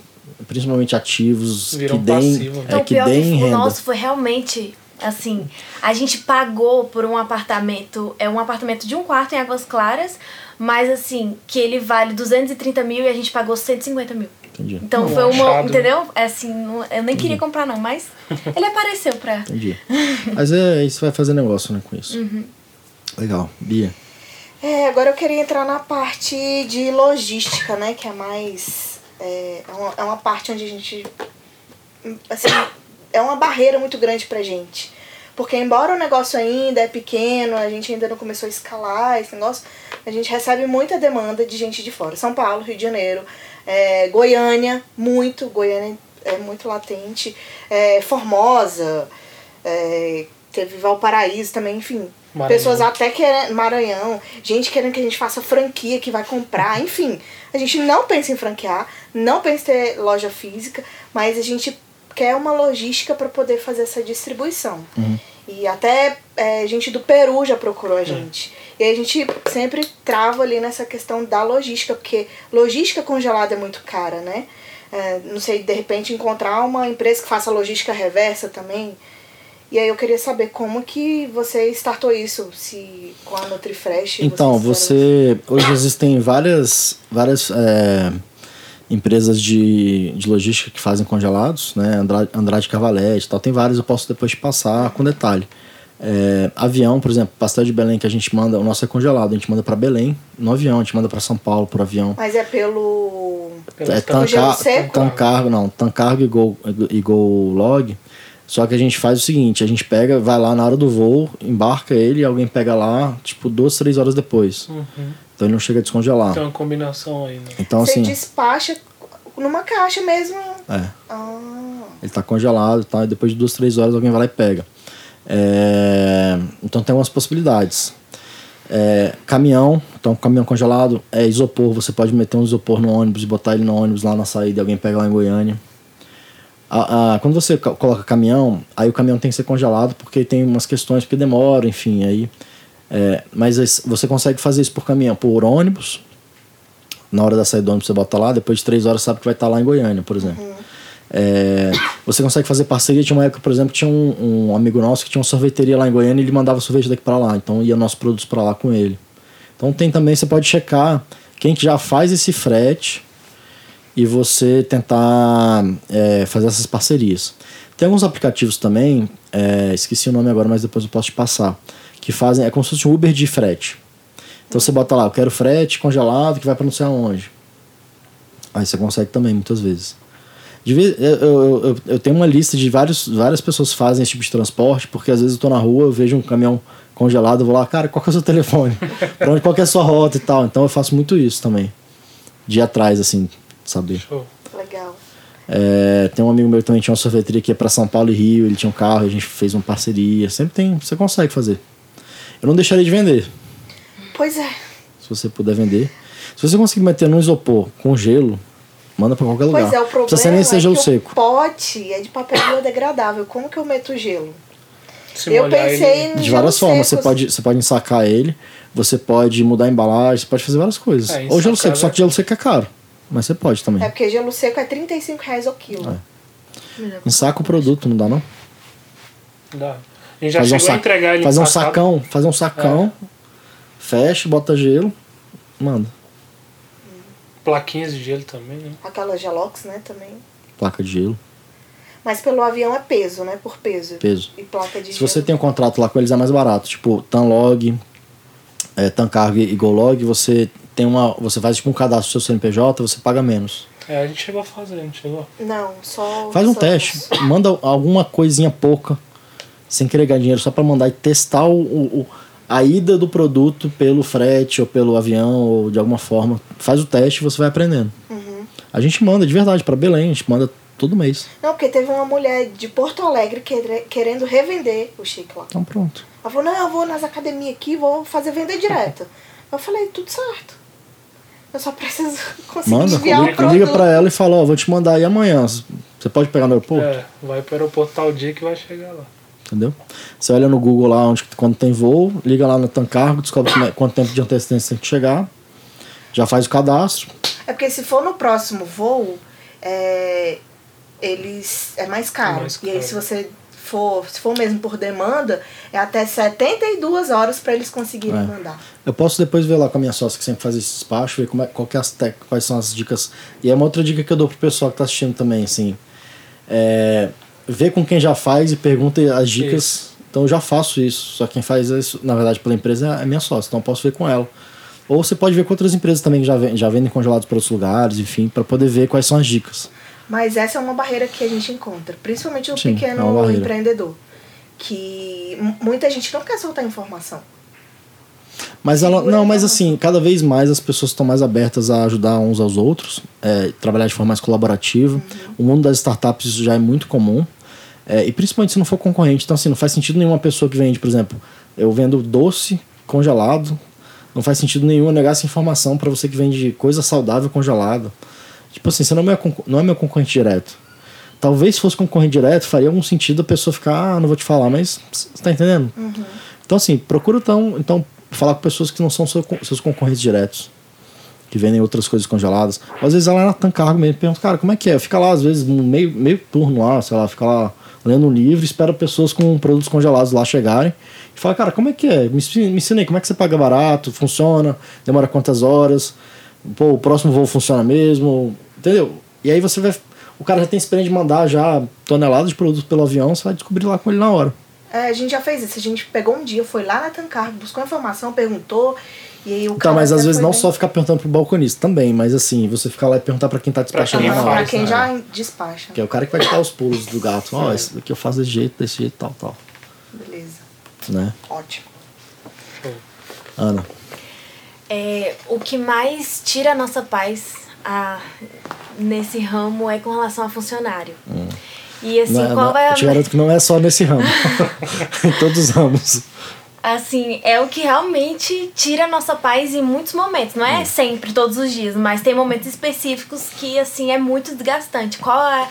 principalmente ativos Viram que deem, passivo, é, Então, o que pior deem que o renda. nosso foi realmente assim. A gente pagou por um apartamento, é um apartamento de um quarto em Águas Claras, mas assim, que ele vale 230 mil e a gente pagou 150 mil. Entendi. Então Um foi uma. achado. Entendeu? É assim, não- eu nem queria comprar, não, mas ele apareceu pra. Entendi. Mas é, isso vai fazer negócio, né, com isso. Uhum. Legal. Bia. É, agora eu queria entrar na parte de logística, né? Que é mais. É, é uma, é uma parte onde a gente. Assim, é uma barreira muito grande pra gente. Porque embora o negócio ainda é pequeno, a gente ainda não começou a escalar esse negócio, a gente recebe muita demanda de gente de fora. São Paulo, Rio de Janeiro, é, Goiânia, muito, Goiânia é muito latente, é, Formosa, é, teve Valparaíso também, enfim. Maranhão. Pessoas até querendo. Maranhão, gente querendo que a gente faça franquia, que vai comprar, enfim. A gente não pensa em franquear, não pensa em ter loja física, mas a gente quer uma logística para poder fazer essa distribuição. E até é, gente do Peru já procurou a gente. E aí a gente sempre trava ali nessa questão da logística, porque logística congelada é muito cara, né? É, não sei, de repente encontrar uma empresa que faça logística reversa também. E aí eu queria saber como que você startou isso, se com a Nutrifresh. Então, fizeram você. Hoje existem várias, várias é, empresas de, de logística que fazem congelados, né? Andrade, Andrade Cavalete e tal. Tem várias, eu posso depois te passar com detalhe. É, avião, por exemplo, pastel de Belém que a gente manda, o nosso é congelado, a gente manda para Belém no avião, a gente manda para São Paulo por avião. Mas é pelo. É caras- gelo tancar, seco? tancargo, não, tancargo e go, e go log. Só que a gente faz o seguinte, a gente pega, vai lá na hora do voo, embarca ele e alguém pega lá, tipo, duas, três horas depois. Uhum. Então ele não chega a descongelar. Tem uma combinação aí, né? Então você assim, despacha numa caixa mesmo. é, Ah, ele tá congelado, tá? E depois de duas, três horas alguém vai lá e pega. É, então tem umas possibilidades. É, caminhão, então caminhão congelado, é isopor, você pode meter um isopor no ônibus e botar ele no ônibus lá na saída e alguém pega lá em Goiânia. A- a- quando você co- coloca caminhão, aí o caminhão tem que ser congelado porque tem umas questões que demora, enfim, aí. é, mas você consegue fazer isso por caminhão, por ônibus. Na hora da saída do ônibus você bota lá, depois de três horas sabe que vai estar lá em Goiânia, por exemplo. É, você consegue fazer parceria. Tinha uma época, por exemplo, tinha um, um amigo nosso que tinha uma sorveteria lá em Goiânia e ele mandava sorvete daqui para lá. Então ia nossos produtos para lá com ele. Então tem também, você pode checar quem que já faz esse frete e você tentar é, fazer essas parcerias. Tem alguns aplicativos também, é, esqueci o nome agora, mas depois eu posso te passar, que fazem, é como se fosse um Uber de frete. Então você bota lá, eu quero frete congelado que vai para não sei aonde. Aí você consegue também, muitas vezes. Vez, eu, eu, eu, eu tenho uma lista de vários, várias pessoas que fazem esse tipo de transporte, porque às vezes eu tô na rua, eu vejo um caminhão congelado, eu vou lá, cara, qual que é o seu telefone? pra onde, qual que é a sua rota e tal. Então eu faço muito isso também. De atrás, assim, saber. Show. legal. É, tem um amigo meu que também tinha uma sorveteria que ia pra São Paulo e Rio, ele tinha um carro, a gente fez uma parceria. Sempre tem, você consegue fazer. Eu não deixaria de vender, Pois é. se você puder vender. Se você conseguir meter num isopor com gelo, manda pra qualquer lugar. Pois é, o Não precisa ser problema nem é ser gelo que seco. o pote é de papel biodegradável. Como que eu meto gelo? Se Eu pensei ele- em De várias formas, você pode, você pode ensacar ele, você pode mudar a embalagem, você pode fazer várias coisas. É, Ou gelo seco, só é- que gelo seco é caro. Mas você pode também. É porque gelo seco é 35 reais o quilo. É. Ensaca o produto, não dá não? Dá. A gente já Fazer um, chegou a sac- entregar ele fazer um sacão, fazer um sacão, fecha, bota gelo, manda. Plaquinhas de gelo também, né? Aquela Gelox, né, também. Placa de gelo, Mas pelo avião é peso, né? Por peso. peso. E placa de Se gelo. você tem um contrato lá com eles é mais barato, tipo Tanlog, é, Tancargo e Golog, você tem uma, você faz tipo um cadastro do seu CNPJ, você paga menos. É, a gente chegou a fazer, a gente chegou. Não, só. Faz um só teste, manda alguma coisinha pouca, sem querer ganhar dinheiro, só pra mandar e testar o, o- a ida do produto pelo frete ou pelo avião ou de alguma forma. Faz o teste e você vai aprendendo. Uhum. A gente manda de verdade pra Belém, a gente manda todo mês. Não, porque teve uma mulher de Porto Alegre quere- querendo revender o Chique lá. Então pronto. Ela falou, não, eu vou nas academias aqui, vou fazer vender direto. Eu falei, tudo certo. Eu só preciso conseguir Manda, enviar o liga, produto. liga pra ela e fala, ó, vou te mandar aí amanhã. Você pode pegar no aeroporto? É, vai pro aeroporto tal dia que vai chegar lá. Entendeu? Você olha no Google lá onde, quando tem voo, liga lá no Tancargo, descobre é- quanto tempo de antecedência tem que chegar, já faz o cadastro. É porque se for no próximo voo, é, eles é mais caro. É mais E aí caro. se você for, se for mesmo por demanda, é até 72 horas para eles conseguirem É. mandar. Eu posso depois ver lá com a minha sócia que sempre faz esse despacho, ver como é, qual que é as tec- quais são as dicas. E é uma outra dica que eu dou pro pessoal que tá assistindo também, assim. É, ver com quem já faz e pergunta as dicas. Isso. Então eu já faço isso. Só quem faz isso, na verdade, pela empresa é a minha sócia. Então eu posso ver com ela. Ou você pode ver com outras empresas também que já, já vendem congelados para outros lugares, enfim, para poder ver quais são as dicas. Mas essa é uma barreira que a gente encontra, principalmente o Sim, é pequeno barreira. empreendedor. Que muita gente não quer soltar informação. Mas ela. Não, mas assim, cada vez mais as pessoas estão mais abertas a ajudar uns aos outros, é, trabalhar de forma mais colaborativa. Uhum. O mundo das startups isso já é muito comum. é, e principalmente se não for concorrente. Então, assim, não faz sentido nenhuma pessoa que vende, por exemplo, eu vendo doce congelado. Não faz sentido nenhum negar essa informação para você que vende coisa saudável congelada. Tipo assim, você não é meu, não é meu concorrente direto. Talvez se fosse concorrente direto, faria algum sentido a pessoa ficar, ah, não vou te falar, mas você tá entendendo? Então, assim, procura então, então falar com pessoas que não são seu- seus concorrentes diretos, que vendem outras coisas congeladas. Ou, às vezes ela é na Tancargo mesmo, pergunta, cara, como é que é? Fica lá, às vezes, meio, meio turno lá, sei lá, fica lá lendo um livro, espera pessoas com produtos congelados lá chegarem e fala, cara, como é que é? Me, me ensina aí, como é que você paga barato? Funciona? Demora quantas horas? Pô, o próximo voo funciona mesmo? Entendeu? E aí você vai. O cara já tem experiência de mandar já toneladas de produtos pelo avião, você vai descobrir lá com ele na hora. É, a gente já fez isso. A gente pegou um dia, foi lá na Tancar, buscou informação, perguntou. E aí o Tá, cara mas às vezes não bem- só ficar perguntando pro balconista, também, mas assim, você ficar lá e perguntar pra quem tá despachando quem na hora. pra quem já despacha. Que é o cara que vai te dar os pulos do gato. Ó, esse daqui eu faço desse jeito, desse jeito, tal, tal. Beleza. Né? Ótimo. Ana. É, o que mais tira a nossa paz a, nesse ramo é com relação a funcionário. E assim, Não é- qual não- vai a- eu te garanto que não é só nesse ramo. em todos os ramos. Assim, é o que realmente tira a nossa paz em muitos momentos. Não Hum. é sempre, todos os dias, mas tem momentos específicos que, assim, é muito desgastante. Qual é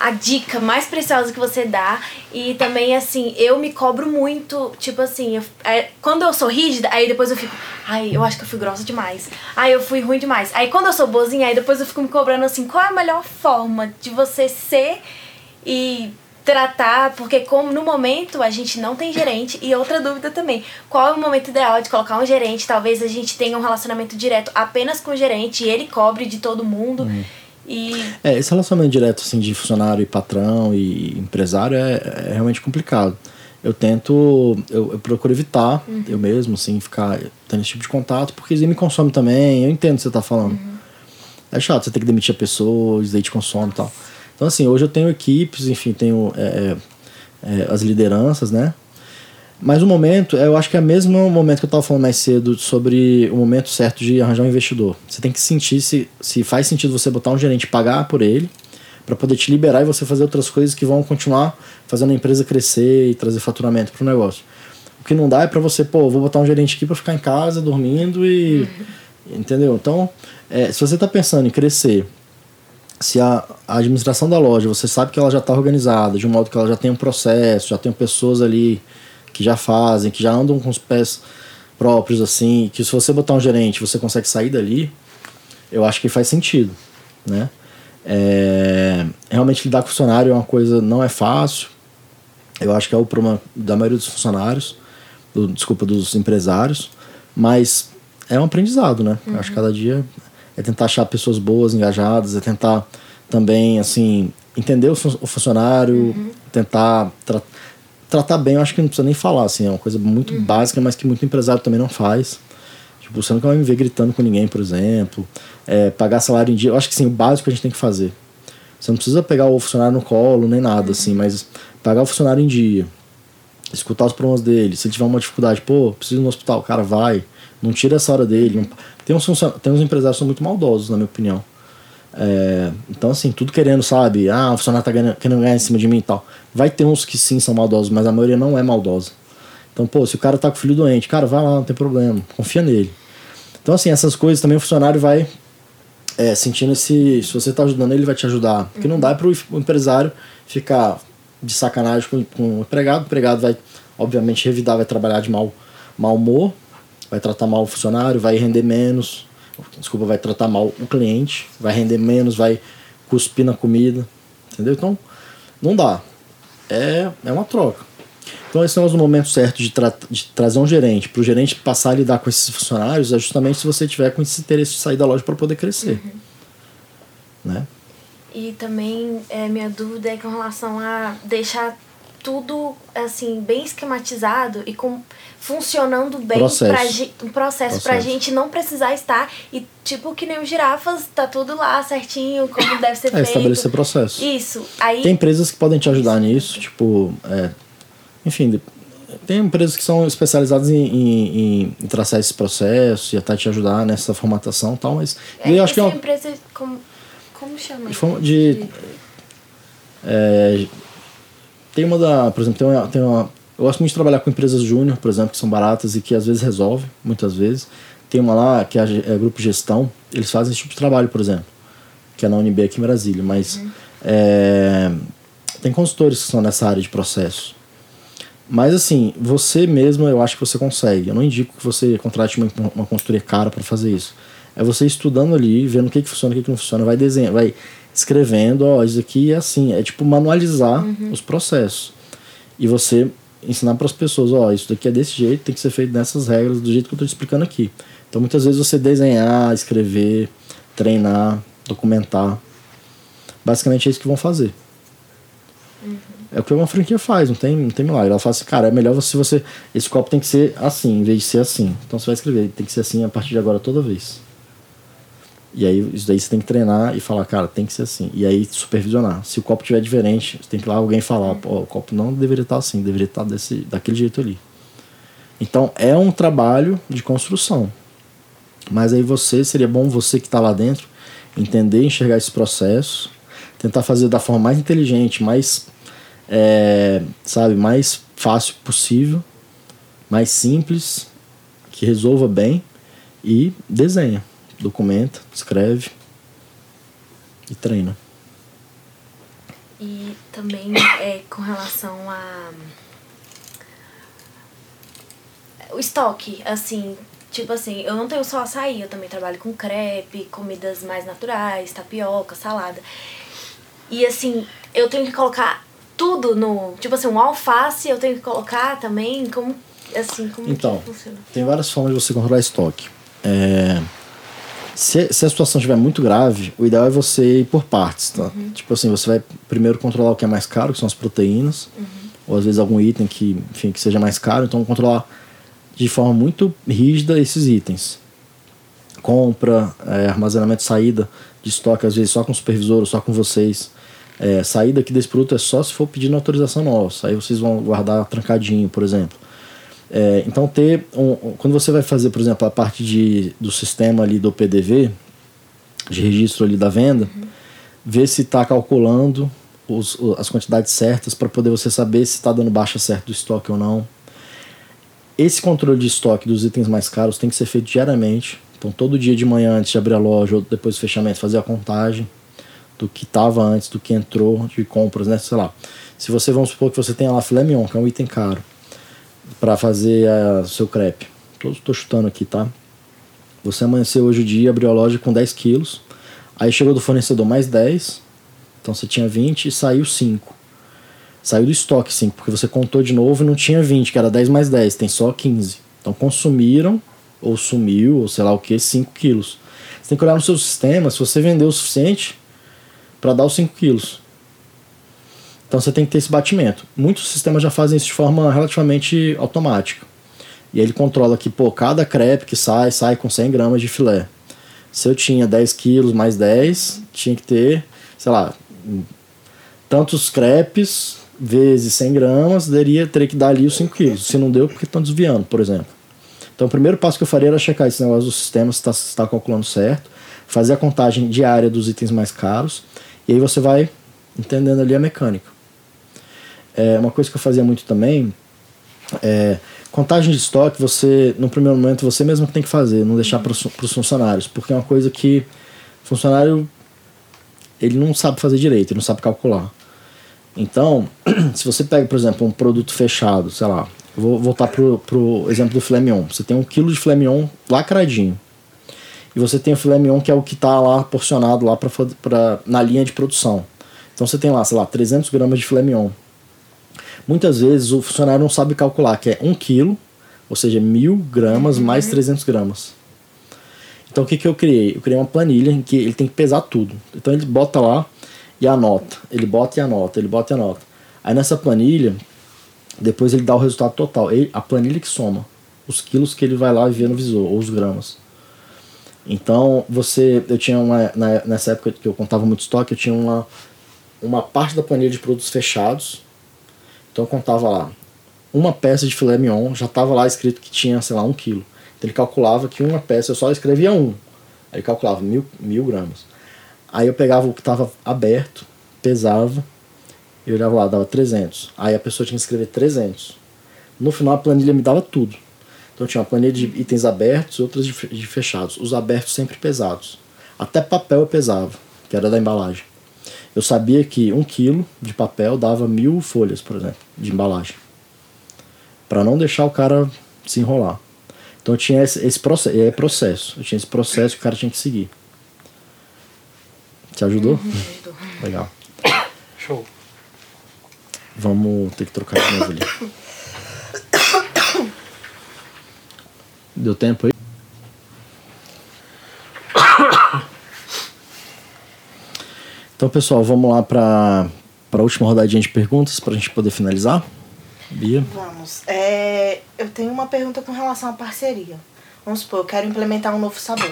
a dica mais preciosa que você dá? E também, assim, eu me cobro muito, tipo assim, eu- é, quando eu sou rígida, aí depois eu fico, ai, eu acho que eu fui grossa demais. Ai, eu fui ruim demais. Aí quando eu sou boazinha, aí depois eu fico me cobrando assim, qual é a melhor forma de você ser e tratar, porque como no momento a gente não tem gerente e outra dúvida também, qual é o momento ideal de colocar um gerente? Talvez a gente tenha um relacionamento direto apenas com o gerente e ele cobre de todo mundo. E É, esse relacionamento direto assim, de funcionário e patrão e empresário é, é realmente complicado. Eu tento, eu, eu procuro evitar, eu mesmo, assim, ficar tendo esse tipo de contato, porque isso me consome também, eu entendo o que você tá falando. É chato, você tem que demitir a pessoa, isso daí te consome e tal. Então, assim, hoje eu tenho equipes, enfim, tenho é, é, é, as lideranças, né? Mas o momento, eu acho que é o mesmo momento que eu estava falando mais cedo sobre o momento certo de arranjar um investidor. Você tem que sentir se, se faz sentido você botar um gerente e pagar por ele, para poder te liberar e você fazer outras coisas que vão continuar fazendo a empresa crescer e trazer faturamento para o negócio. O que não dá é para você, pô, vou botar um gerente aqui para ficar em casa dormindo e. Entendeu? Então, é, se você está pensando em crescer, se a, a administração da loja, você sabe que ela já está organizada, de um modo que ela já tem um processo, já tem pessoas ali que já fazem, que já andam com os pés próprios, assim, que se você botar um gerente você consegue sair dali, eu acho que faz sentido, né? É, realmente lidar com funcionário é uma coisa, não é fácil. Eu acho que é o problema da maioria dos funcionários, do, desculpa, dos empresários, mas é um aprendizado, né? Uhum. Eu acho que cada dia é tentar achar pessoas boas, engajadas, é tentar também, assim, entender o, fun o funcionário, uhum. tentar tratar bem, eu acho que não precisa nem falar, assim, é uma coisa muito uhum. básica, mas que muito empresário também não faz. Tipo, você nunca vai me ver gritando com ninguém, por exemplo. É, pagar salário em dia, eu acho que sim, o básico a gente tem que fazer. Você não precisa pegar o funcionário no colo, nem nada, uhum. assim, mas pagar o funcionário em dia, escutar os problemas dele. Se ele tiver uma dificuldade, pô, preciso ir no hospital, o cara vai, não tira essa hora dele. Não... Tem, uns tem uns empresários que são muito maldosos, na minha opinião. É, então, assim, tudo querendo, sabe? Ah, o funcionário tá ganhando, querendo ganhar em cima de mim e tal. Vai ter uns que sim são maldosos, mas a maioria não é maldosa. Então, pô, se o cara tá com o filho doente, cara, vai lá, não tem problema, confia nele. Então, assim, essas coisas também o funcionário vai é, sentindo esse. Se você tá ajudando ele, vai te ajudar. Porque não dá para o empresário ficar de sacanagem com, com o empregado. O empregado vai, obviamente, revidar, vai trabalhar de mau, mau humor, vai tratar mal o funcionário, vai render menos desculpa, vai tratar mal o cliente, vai render menos, vai cuspir na comida, entendeu? Então, não dá. É, é uma troca. Então, esse é o momento certo de, tra de trazer um gerente, para o gerente passar a lidar com esses funcionários, é justamente se você tiver com esse interesse de sair da loja para poder crescer. Uhum. Né? E também, é, minha dúvida é com relação a deixar tudo assim bem esquematizado e com funcionando bem processo. pra um processo, processo. pra gente não precisar estar e tipo que nem os girafas tá tudo lá certinho como deve ser é, feito. estabelecer processo. Isso aí tem empresas que podem te ajudar nisso tipo é, enfim tem empresas que são especializadas em, em, em, traçar esses processos e até te ajudar nessa formatação e tal mas é, eu acho que é uma empresa como como chama? De, de, de... É, tem uma da, por exemplo, tem uma, tem uma eu gosto muito de trabalhar com empresas júnior, por exemplo, que são baratas e que às vezes resolve, muitas vezes. Tem uma lá que é, é Grupo Gestão, eles fazem esse tipo de trabalho, por exemplo, que é na UNB aqui em Brasília, mas uhum. é, tem consultores que são nessa área de processo. Mas assim, você mesmo eu acho que você consegue. Eu não indico que você contrate uma, uma consultoria cara para fazer isso. É você estudando ali, vendo o que, que funciona, o que, que não funciona, vai desenhar, vai escrevendo, ó, isso aqui é assim, é tipo manualizar uhum. os processos. E você ensinar para as pessoas, ó, isso daqui é desse jeito, tem que ser feito nessas regras, do jeito que eu estou explicando aqui. Então muitas vezes você desenhar, escrever, treinar, documentar. Basicamente é isso que vão fazer. Uhum. É o que uma franquia faz, não tem, não tem milagre. Ela fala assim, cara, é melhor se você. Esse copo tem que ser assim, em vez de ser assim. Então você vai escrever, tem que ser assim a partir de agora toda vez. E aí isso daí você tem que treinar e falar, cara, tem que ser assim. E aí supervisionar. Se o copo tiver diferente, você tem que lá alguém falar, pô, o copo não deveria estar assim, deveria estar desse, daquele jeito ali. Então é um trabalho de construção. Mas aí você, seria bom você que está lá dentro, entender, enxergar esse processo, tentar fazer da forma mais inteligente, mais, é, sabe, mais fácil possível, mais simples, que resolva bem e desenha documenta, escreve e treina. E também é com relação a o estoque, assim, tipo assim, eu não tenho só açaí, eu também trabalho com crepe, comidas mais naturais, tapioca, salada. E assim, eu tenho que colocar tudo no, tipo assim, um alface eu tenho que colocar também, como assim, como então, que funciona? Tem várias formas de você controlar estoque. É, se, se a situação estiver muito grave, o ideal é você ir por partes, tá? Uhum. Tipo assim, você vai primeiro controlar o que é mais caro, que são as proteínas, uhum. ou às vezes algum item que, enfim, que seja mais caro, então controlar de forma muito rígida esses itens. Compra, é, armazenamento, saída de estoque, às vezes só com o supervisor, só com vocês. É, saída aqui desse produto é só se for pedindo autorização nossa. Aí vocês vão guardar trancadinho, por exemplo. É, então ter um, quando você vai fazer, por exemplo, a parte de, do sistema ali do PDV, de registro ali da venda, uhum. ver se está calculando os, as quantidades certas para poder você saber se está dando baixa certo do estoque ou não. Esse controle de estoque dos itens mais caros tem que ser feito diariamente. Então todo dia de manhã antes de abrir a loja ou depois do fechamento fazer a contagem do que estava antes, do que entrou de compras, né? Sei lá. Se você vamos supor que você tem lá filé mignon, que é um item caro para fazer o seu crepe. Tô, tô chutando aqui, tá? Você amanheceu hoje o dia, abriu a loja com 10 quilos. Aí chegou do fornecedor mais 10. Então você tinha 20 e saiu 5. Saiu do estoque 5, porque você contou de novo e não tinha 20, que era 10 mais 10, tem só 15. Então consumiram, ou sumiu, ou sei lá o que, 5 quilos. Você tem que olhar no seu sistema se você vendeu o suficiente para dar os 5 quilos. Então você tem que ter esse batimento. Muitos sistemas já fazem isso de forma relativamente automática. E aí ele controla que, pô, cada crepe que sai, sai com 100 gramas de filé. Se eu tinha 10 quilos mais 10, tinha que ter, sei lá, tantos crepes vezes 100 gramas, teria que dar ali os 5 quilos. Se não deu, porque estão desviando, por exemplo. Então o primeiro passo que eu faria era checar esse negócio do sistema, se está tá calculando certo, fazer a contagem diária dos itens mais caros, e aí você vai entendendo ali a mecânica. É, uma coisa que eu fazia muito também é Contagem de estoque, você, no primeiro momento, você mesmo tem que fazer, não deixar para os funcionários, porque é uma coisa que funcionário ele não sabe fazer direito, ele não sabe calcular. Então, se você pega, por exemplo, um produto fechado, sei lá, vou voltar pro, pro exemplo do filé mignon. Você tem um quilo de filé mignon lacradinho. E você tem o filé mignon que é o que está lá porcionado lá pra, na linha de produção. Então você tem lá, sei lá, 300 gramas de filé mignon. Muitas vezes o funcionário não sabe calcular, que é 1 quilo, ou seja, mil gramas uhum. mais 300 gramas. Então o que, que eu criei? Eu criei uma planilha em que ele tem que pesar tudo. Então ele bota lá e anota. Ele bota e anota, ele bota e anota. Aí nessa planilha, depois ele dá o resultado total. Ele, a planilha que soma os quilos que ele vai lá e vê no visor, ou os gramas. Então você, eu tinha uma, na, nessa época que eu contava muito estoque, eu tinha uma, uma parte da planilha de produtos fechados então eu contava lá, uma peça de filé mignon já estava lá escrito que tinha, sei lá, um quilo. Então ele calculava que uma peça, eu só escrevia um. Aí ele calculava mil, mil gramas. Aí eu pegava o que estava aberto, pesava, e olhava lá, dava 300. Aí a pessoa tinha que escrever 300. No final a planilha me dava tudo. Então tinha uma planilha de itens abertos e outras de fechados. Os abertos sempre pesados. Até papel eu pesava, que era da embalagem eu sabia que um quilo de papel dava mil folhas, por exemplo, de embalagem. para não deixar o cara se enrolar. Então eu tinha esse, esse processo, é processo. Eu tinha esse processo que o cara tinha que seguir. Te ajudou? Uhum, ajudou. Legal. Show. Vamos ter que trocar de novo ali. Deu tempo aí? Então, pessoal, vamos lá para a última rodadinha de perguntas para a gente poder finalizar. Bia? Vamos. É, eu tenho uma pergunta com relação à parceria. Vamos supor, eu quero implementar um novo sabor.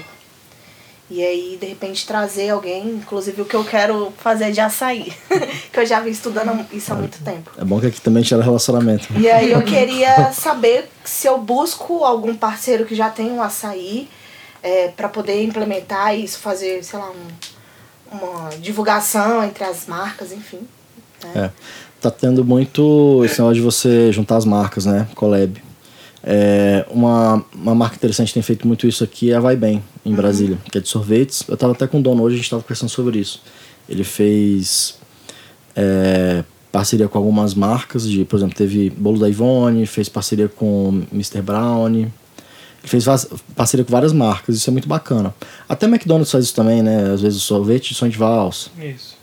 E aí, de repente, trazer alguém, inclusive o que eu quero fazer é de açaí. que eu já vim estudando isso há muito tempo. É bom que aqui também tira relacionamento. E aí eu queria saber se eu busco algum parceiro que já tem um açaí é, para poder implementar isso, fazer, sei lá, um uma divulgação entre as marcas, enfim. Né? É. Tá tendo muito esse negócio de você juntar as marcas, né? Collab. É, uma, uma marca interessante que tem feito muito isso aqui é a Vai Bem, em uhum. Brasília, uhum. que é de sorvetes. Eu tava até com o dono hoje, a gente tava conversando sobre isso. Ele fez é, parceria com algumas marcas, de, por exemplo, teve Bolo da Ivone, fez parceria com Mr. Brownie, ele fez parceria com várias marcas, isso é muito bacana. Até McDonald's faz isso também, né? Às vezes o sorvete de som de valsa. Isso.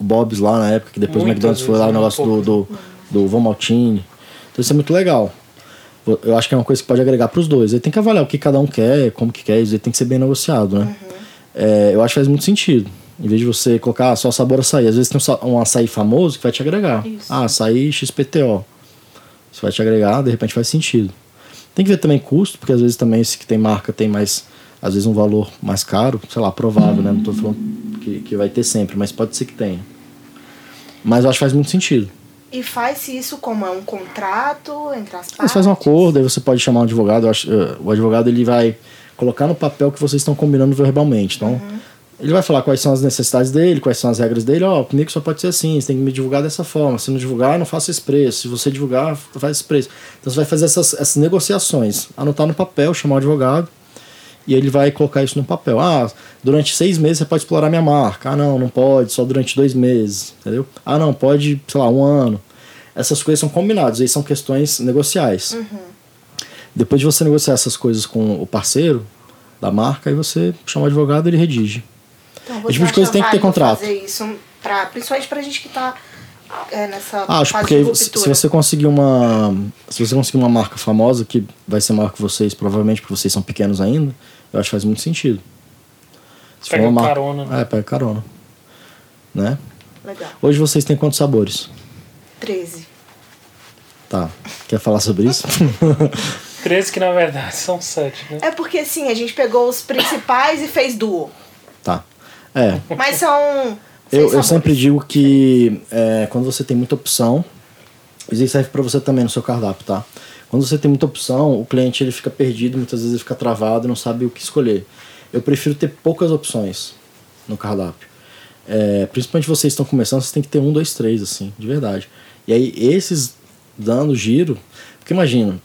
O Bob's lá na época, que depois o McDonald's foi lá o negócio do, do, do Vomaltine. Então isso é muito legal. Eu acho que é uma coisa que pode agregar para os dois. Aí tem que avaliar o que cada um quer, como que quer, isso tem que ser bem negociado, né? Uhum. É, eu acho que faz muito sentido. Em vez de você colocar só sabor açaí, às vezes tem um açaí famoso que vai te agregar. Isso. Ah, açaí XPTO. Isso vai te agregar, de repente faz sentido. Tem que ver também custo, porque às vezes também esse que tem marca tem mais, às vezes um valor mais caro, sei lá, provável, né? Não estou falando que, que vai ter sempre, mas pode ser que tenha. Mas eu acho que faz muito sentido. E faz-se isso como? É um contrato entre as partes? Você faz um acordo, aí você pode chamar um advogado. Acho, uh, o advogado ele vai colocar no papel que vocês estão combinando verbalmente. Então, uhum. Ele vai falar quais são as necessidades dele, quais são as regras dele. Ó, oh, comigo só pode ser assim, você tem que me divulgar dessa forma. Se não divulgar, não faça esse preço. Se você divulgar, faz esse preço. Então você vai fazer essas, essas negociações, anotar no papel, chamar o advogado e ele vai colocar isso no papel. Ah, durante seis meses você pode explorar minha marca. Ah, não, não pode, só durante dois meses, entendeu? Ah, não, pode, sei lá, um ano. Essas coisas são combinadas, aí são questões negociais. Uhum. Depois de você negociar essas coisas com o parceiro da marca, aí você chama o advogado e ele redige. Então, Esse tipo de coisa tem que ter contrato. fazer isso, pra, principalmente pra gente que tá é, nessa Ah, acho fase porque de se você conseguir uma. Se você conseguir uma marca famosa, que vai ser maior que vocês, provavelmente porque vocês são pequenos ainda, eu acho que faz muito sentido. Se Pega uma marca- carona, né? É, pega carona. Né? Legal. Hoje vocês têm quantos sabores? 13. Tá. Quer falar sobre isso? 13 que na verdade são 7, né? É porque assim, a gente pegou os principais e fez duo. É. Mas são. Eu, eu sempre digo que é, quando você tem muita opção, isso serve para você também no seu cardápio, tá? Quando você tem muita opção, o cliente ele fica perdido, muitas vezes ele fica travado não sabe o que escolher. Eu prefiro ter poucas opções no cardápio. É, principalmente vocês estão começando, vocês têm que ter um, dois, três, assim, de verdade. E aí, esses dando giro. Porque imagina,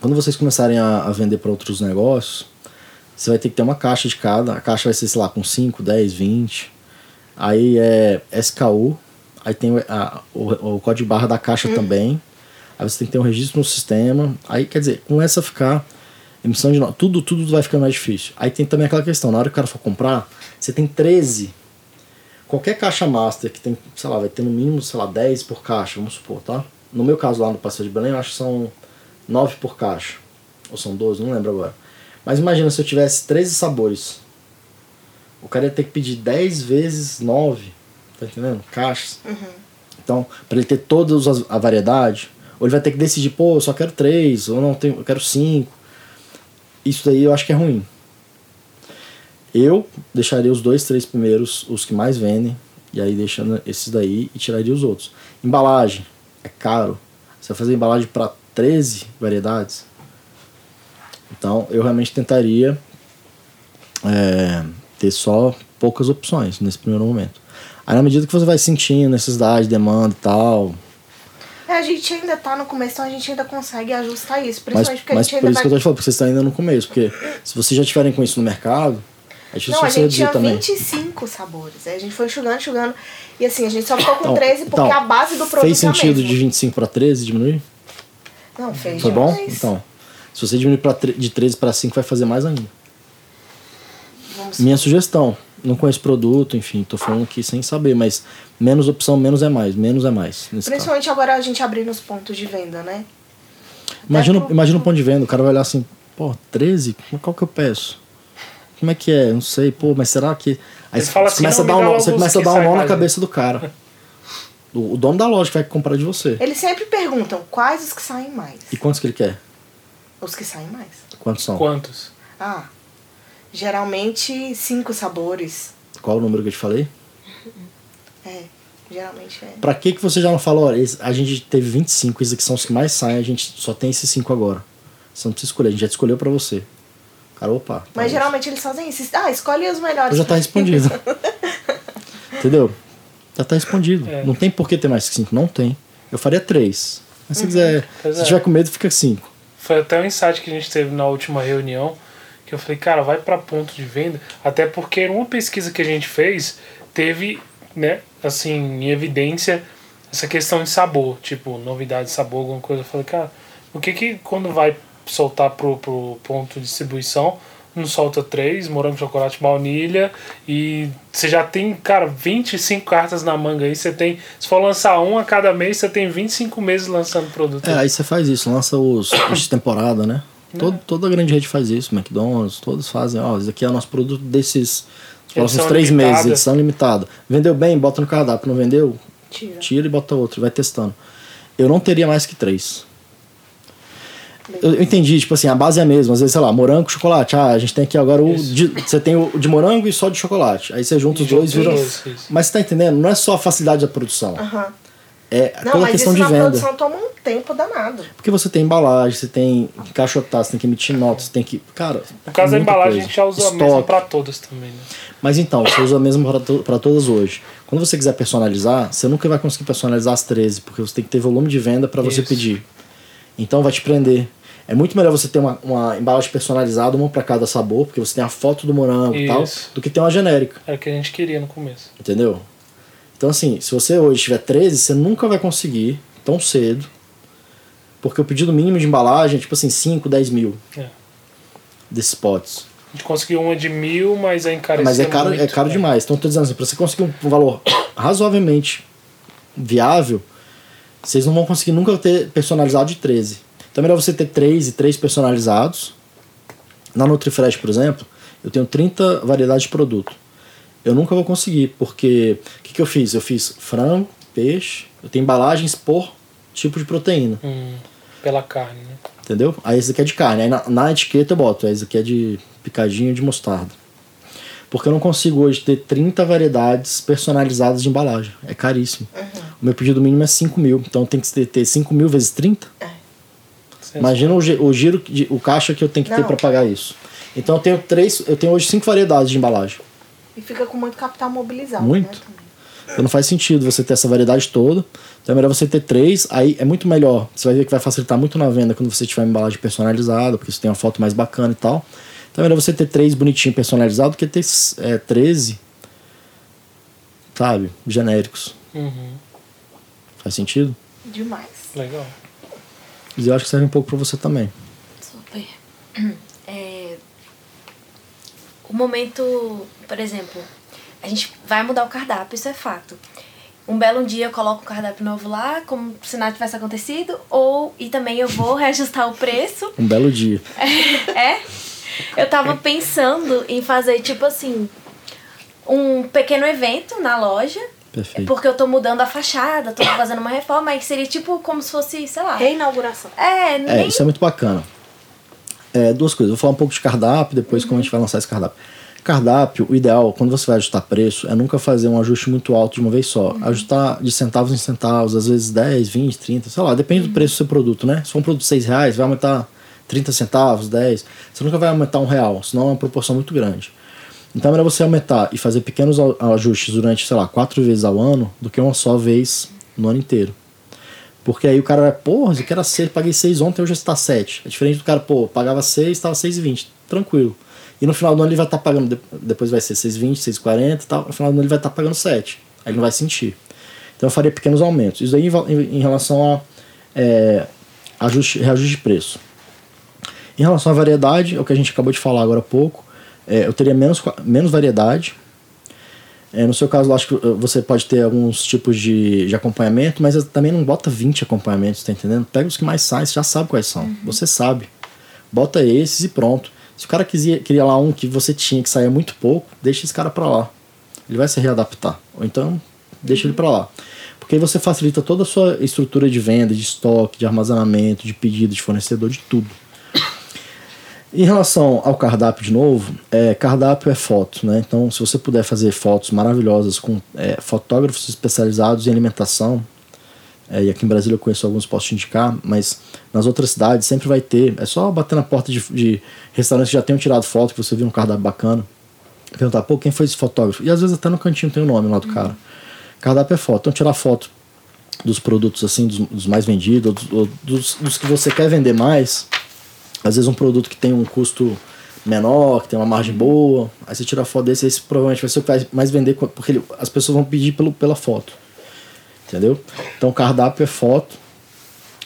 quando vocês começarem a, a vender para outros negócios, você vai ter que ter uma caixa de cada. A caixa vai ser, sei lá, com 5, 10, 20. Aí é SKU. Aí tem o- a- o, o código barra da caixa também. Aí você tem que ter um registro no sistema. Aí, quer dizer, começa a ficar emissão de nota. Tudo, tudo vai ficando mais difícil. Aí tem também aquela questão, na hora que o cara for comprar, você tem 13. Qualquer caixa master que tem, sei lá, vai ter no mínimo, sei lá, 10 por caixa, vamos supor, tá? No meu caso lá no Passeio de Belém, eu acho que são 9 por caixa. Ou são 12, não lembro agora. Mas imagina se eu tivesse 13 sabores. O cara ia ter que pedir 10 vezes 9, tá entendendo? Caixas. Então, para ele ter toda a variedade, ou ele vai ter que decidir, pô, eu só quero 3, ou não, tenho, eu quero 5. Isso daí eu acho que é ruim. Eu deixaria os dois, três primeiros, os que mais vendem, e aí deixando esses daí e tiraria os outros. Embalagem, é caro. Você vai fazer embalagem para 13 variedades. Então eu realmente tentaria é, ter só poucas opções nesse primeiro momento. Aí na medida que você vai sentindo necessidade, demanda e tal. É, a gente ainda tá no começo, então a gente ainda consegue ajustar isso. Mas, Principalmente porque mas a gente por ainda isso que eu tô vai. te falando, porque vocês estão ainda no começo. Porque se vocês já tiverem com isso no mercado, é difícil Não, a gente tinha também. 25 sabores. A gente foi enxugando, enxugando. E assim, a gente só ficou com Então, 13 porque então, a base do produto Fez é sentido mesma. de 25 para 13 diminuir? Não, fez Foi bom? demais. Então, se você diminuir pra, de 13 para 5, vai fazer mais ainda. Vamos Minha sugestão, não conheço produto, enfim, tô falando aqui sem saber, mas menos opção, menos é mais, menos é mais. Nesse caso. Principalmente agora a gente abrindo os pontos de venda, né? Imagina, pro- imagina um ponto de venda, o cara vai olhar assim, pô, 13? Qual que eu peço? Como é que é? Não sei, pô, mas será que. Aí você fala começa, assim, a não, dar um nó, você começa a dar um nó na mais, cabeça do cara. O, o dono da loja que vai comprar de você. Eles sempre perguntam quais os que saem mais. E quantos que ele quer? Os que saem mais. Quantos são? Quantos? Ah, geralmente cinco sabores. Qual o número que eu te falei? É, geralmente é. Pra que que você já não falou, olha, a gente teve 25, esses aqui são os que mais saem, a gente só tem esses 5 agora. Você não precisa escolher, a gente já escolheu pra você. Cara, opa. tá Mas isso. geralmente eles fazem isso. Ah, escolhe os melhores. Já tá respondido. Entendeu? Já tá respondido. É. Não tem por que ter mais que 5, não tem. Eu faria 3. Mas se quiser, Pois se é. tiver com medo, fica 5. Foi até um insight que a gente teve na última reunião, que eu falei, cara, vai para ponto de venda, até porque uma pesquisa que a gente fez teve, né, assim, em evidência essa questão de sabor, tipo, novidade de sabor, alguma coisa. Eu falei, cara, por que que quando vai soltar pro, pro ponto de distribuição, não solta três, morango, chocolate, baunilha, e você já tem, cara, 25 cartas na manga aí, você tem, se for lançar um a cada mês, você tem 25 meses lançando produto. É, aí você faz isso, lança os, os de temporada, né? Todo, toda grande rede faz isso, McDonald's, todos fazem, ó, esse aqui é o nosso produto desses os próximos três limitada. meses, edição limitada. Vendeu bem, bota no cardápio, não vendeu, Tira. tira e bota outro, vai testando. Eu não teria mais que três. Eu, eu entendi, tipo assim, a base é a mesma. Às vezes, sei lá, morango, chocolate. Ah, a gente tem aqui agora o. Isso. De, você tem o de morango e só de chocolate. Aí você junta os dois e vira. dois, isso. Mas você tá entendendo? Não é só a facilidade da produção. Aham. É Não, toda a mas questão isso de na venda. produção toma um tempo danado. Porque você tem embalagem, você tem que encaixotar, você tem que emitir notas, você tem que. Cara. No caso da embalagem, coisa. a gente já usa a Estoque. mesma pra todas também, né? Mas então, você usa a mesma para to pra todas hoje. Quando você quiser personalizar, você nunca vai conseguir personalizar as 13, porque você tem que ter volume de venda para você Isso. pedir. Então vai te prender. É muito melhor você ter uma, uma embalagem personalizada, uma para cada sabor, porque você tem a foto do morango e tal, do que ter uma genérica, Era o que a gente queria no começo. entendeu? Então assim, se você hoje tiver 13, você nunca vai conseguir tão cedo Porque o pedido mínimo de embalagem é tipo assim, 5, 10 mil É. desses potes. A gente conseguiu uma de mil, mas é encarecendo Mas é caro, muito, é caro né? demais. Então, tô dizendo assim, pra você conseguir um valor razoavelmente viável, vocês não vão conseguir nunca ter personalizado de 13. Então é melhor você ter 3 e 3 personalizados. Na NutriFresh, por exemplo, eu tenho 30 variedades de produto. Eu nunca vou conseguir, porque o que, que eu fiz? Eu fiz frango, peixe, eu tenho embalagens por tipo de proteína. Hum, pela carne, né? Entendeu? Aí esse aqui é de carne. Aí na, na etiqueta eu boto, esse aqui é de picadinho de mostarda. Porque eu não consigo hoje ter 30 variedades personalizadas de embalagem. É caríssimo. O meu pedido mínimo é 5 mil. Então tem que ter, ter 5 mil vezes 30. Imagina o, o giro, de, o caixa que eu tenho que ter Não. para pagar isso. Então eu tenho três, eu tenho hoje cinco variedades de embalagem. E fica com muito capital mobilizado. Muito. Né. Então não faz sentido você ter essa variedade toda. Então é melhor você ter três, aí é muito melhor. Você vai ver que vai facilitar muito na venda quando você tiver uma embalagem personalizada, porque você tem uma foto mais bacana e tal. Então é melhor você ter três bonitinho personalizados do que ter é, 13, sabe, genéricos. Uhum. Faz sentido? Demais. Legal. E eu acho que serve um pouco pra você também. Super. É, o momento, por exemplo, a gente vai mudar o cardápio, isso é fato. Um belo dia eu coloco o cardápio novo lá, como se nada tivesse acontecido, ou e também eu vou reajustar o preço. Um belo dia. É? Eu tava pensando em fazer, tipo assim, um pequeno evento na loja. Perfeito. Porque eu tô mudando a fachada, tô fazendo uma reforma, aí seria tipo como se fosse, sei lá. Reinauguração. É, É, nem. isso é muito bacana. É, duas coisas. Eu vou falar um pouco de cardápio, depois como a gente vai lançar esse cardápio. Cardápio, o ideal, quando você vai ajustar preço, é nunca fazer um ajuste muito alto de uma vez só. Ajustar de centavos em centavos, às vezes 10, 20, 30, sei lá, depende do preço do seu produto, né? Se for um produto de 6 reais, vai aumentar 30 centavos, 10. Você nunca vai aumentar um real, senão é uma proporção muito grande. Então é melhor você aumentar e fazer pequenos ajustes durante, sei lá, quatro vezes ao ano, do que uma só vez no ano inteiro. Porque aí o cara vai, porra, eu quero 6, paguei 6 ontem, hoje está 7. É diferente do cara, pô, pagava 6, estava 6,20. Tranquilo. E no final do ano ele vai estar pagando, de- depois vai ser 6,20, 6,40 e tal. No final do ano ele vai estar pagando 7. Aí ele não vai sentir. Então eu faria pequenos aumentos. Isso aí em relação a é, ajuste, reajuste de preço. Em relação à variedade, é o que a gente acabou de falar agora há pouco. É, eu teria menos, menos variedade. É, no seu caso, eu acho que uh, você pode ter alguns tipos de, de acompanhamento, mas também não bota 20 acompanhamentos, tá entendendo? Pega os que mais saem, você já sabe quais são. Você sabe. Bota esses e pronto. Se o cara quisia, queria lá um que você tinha que saía muito pouco, deixa esse cara pra lá. Ele vai se readaptar. Ou então, deixa ele pra lá. Porque aí você facilita toda a sua estrutura de venda, de estoque, de armazenamento, de pedido, de fornecedor, de tudo. Em relação ao cardápio de novo, é, cardápio é foto, né? Então, se você puder fazer fotos maravilhosas com é, fotógrafos especializados em alimentação, é, e aqui em Brasília eu conheço alguns, posso te indicar, mas nas outras cidades sempre vai ter. É só bater na porta de, de restaurantes que já tenham tirado foto, que você viu um cardápio bacana. Perguntar, pô, quem foi esse fotógrafo? E às vezes até no cantinho tem o nome lá do cara. Cardápio é foto. Então, tirar foto dos produtos assim, dos, dos mais vendidos, ou dos, ou dos, dos que você quer vender mais. Às vezes um produto que tem um custo menor, que tem uma margem boa, aí você tira a foto desse, esse provavelmente vai ser o que vai mais vender, porque ele- as pessoas vão pedir pelo, pela foto. Entendeu? Então cardápio é foto,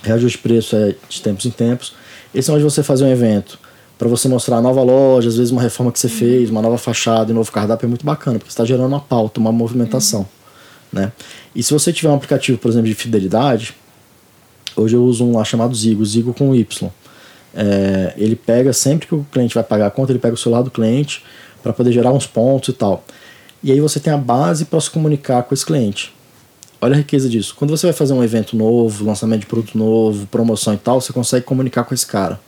reajuste de preço é de tempos em tempos. Esse é onde você fazer um evento para você mostrar a nova loja, às vezes uma reforma que você fez, uma nova fachada e novo cardápio é muito bacana, porque está gerando uma pauta, uma movimentação. Né? E se você tiver um aplicativo, por exemplo, de fidelidade, hoje eu uso um lá chamado Zigo, Zigo com Y. É, ele pega sempre que o cliente vai pagar a conta, ele pega o celular do cliente para poder gerar uns pontos e tal. E aí você tem a base para se comunicar com esse cliente. Olha a riqueza disso. Quando você vai fazer um evento novo, lançamento de produto novo, promoção e tal, você consegue comunicar com esse cara.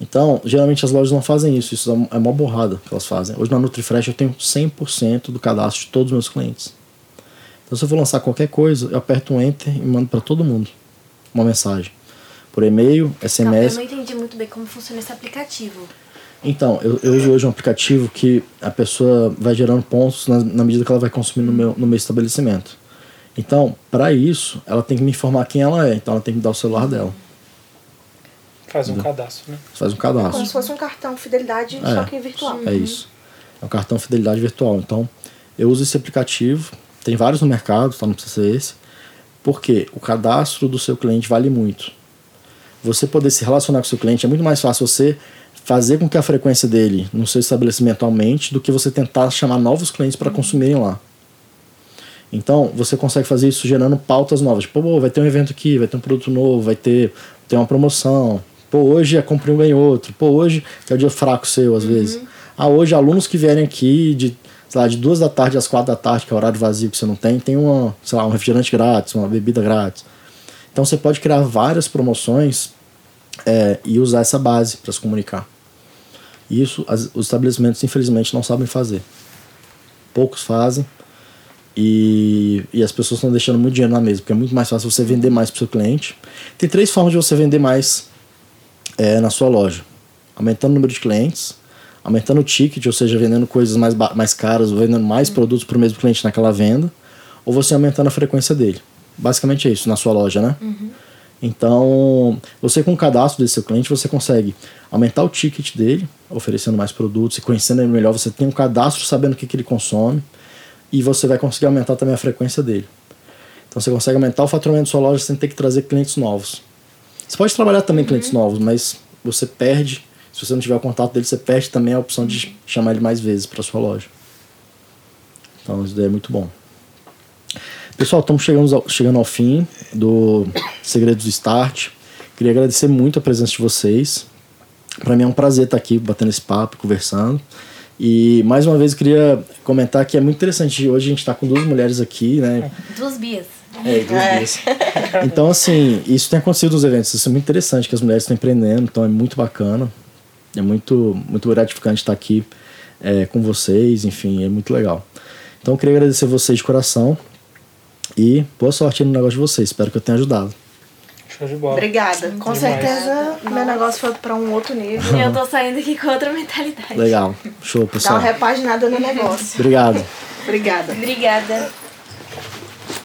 Então, geralmente as lojas não fazem isso, isso é uma borrada que elas fazem. Hoje na NutriFresh eu tenho 100% do cadastro de todos os meus clientes. Então, se eu for lançar qualquer coisa, eu aperto um enter e mando para todo mundo uma mensagem. Por e-mail, Tá, eu SMS. não entendi muito bem como funciona esse aplicativo. Então, eu, eu uso hoje um aplicativo que a pessoa vai gerando pontos na, na medida que ela vai consumindo no meu, no meu estabelecimento. Então, para isso, ela tem que me informar quem ela é. Então, ela tem que me dar o celular dela. Faz um cadastro, né? Faz um Como cadastro. se fosse um cartão fidelidade, É. só que virtual. É isso. É um cartão fidelidade virtual. Então, eu uso esse aplicativo. Tem vários no mercado, tá? Não precisa ser esse. Porque o cadastro do seu cliente vale muito. Você poder se relacionar com o seu cliente, é muito mais fácil você fazer com que a frequência dele no seu estabelecimento aumente do que você tentar chamar novos clientes para consumirem lá. Então, você consegue fazer isso gerando pautas novas. Tipo, oh, vai ter um evento aqui, vai ter um produto novo, vai ter, ter uma promoção. Pô, hoje é compre um, ganhe outro. Pô, hoje que é o dia fraco seu, às uhum. vezes. Ah, hoje alunos que vierem aqui de, sei lá, de duas da tarde às quatro da tarde, que é horário vazio que você não tem, tem uma, sei lá, um refrigerante grátis, uma bebida grátis. Então você pode criar várias promoções é, e usar essa base para se comunicar. Isso as, os estabelecimentos, infelizmente, não sabem fazer. Poucos fazem e, e as pessoas estão deixando muito dinheiro na mesa, porque é muito mais fácil você vender mais para o seu cliente. Tem três formas de você vender mais é, na sua loja: aumentando o número de clientes, aumentando o ticket, ou seja, vendendo coisas mais, mais caras, ou vendendo mais uhum. produtos para o mesmo cliente naquela venda, ou você aumentando a frequência dele. Basicamente é isso na sua loja, né? Uhum. Então, você com o cadastro desse seu cliente, você consegue aumentar o ticket dele, oferecendo mais produtos e conhecendo ele melhor. Você tem um cadastro sabendo o que, que ele consome e você vai conseguir aumentar também a frequência dele. Então você consegue aumentar o faturamento da sua loja sem ter que trazer clientes novos. Você pode trabalhar também uhum. clientes novos, mas você perde, se você não tiver o contato dele, você perde também a opção de chamar ele mais vezes para sua loja. Então isso daí é muito bom. Pessoal, estamos chegando ao, chegando ao fim do Segredos do Start. Queria agradecer muito a presença de vocês. Para mim é um prazer estar aqui batendo esse papo, conversando. E mais uma vez eu queria comentar que é muito interessante. Hoje a gente está com duas mulheres aqui, né? Duas bias. É, duas é. bias. Então, assim, isso tem acontecido nos eventos. Isso é muito interessante, que as mulheres estão empreendendo, então é muito bacana. É muito, muito gratificante estar aqui é, com vocês, enfim, é muito legal. Então eu queria agradecer vocês de coração e boa sorte no negócio de vocês. Espero que eu tenha ajudado. Show de bola. Obrigada. Com Demais. certeza meu negócio foi para um outro nível. E eu tô saindo aqui com outra mentalidade. Legal. Show, pessoal. Dá uma repaginada no negócio. Obrigado. Obrigada. Obrigada.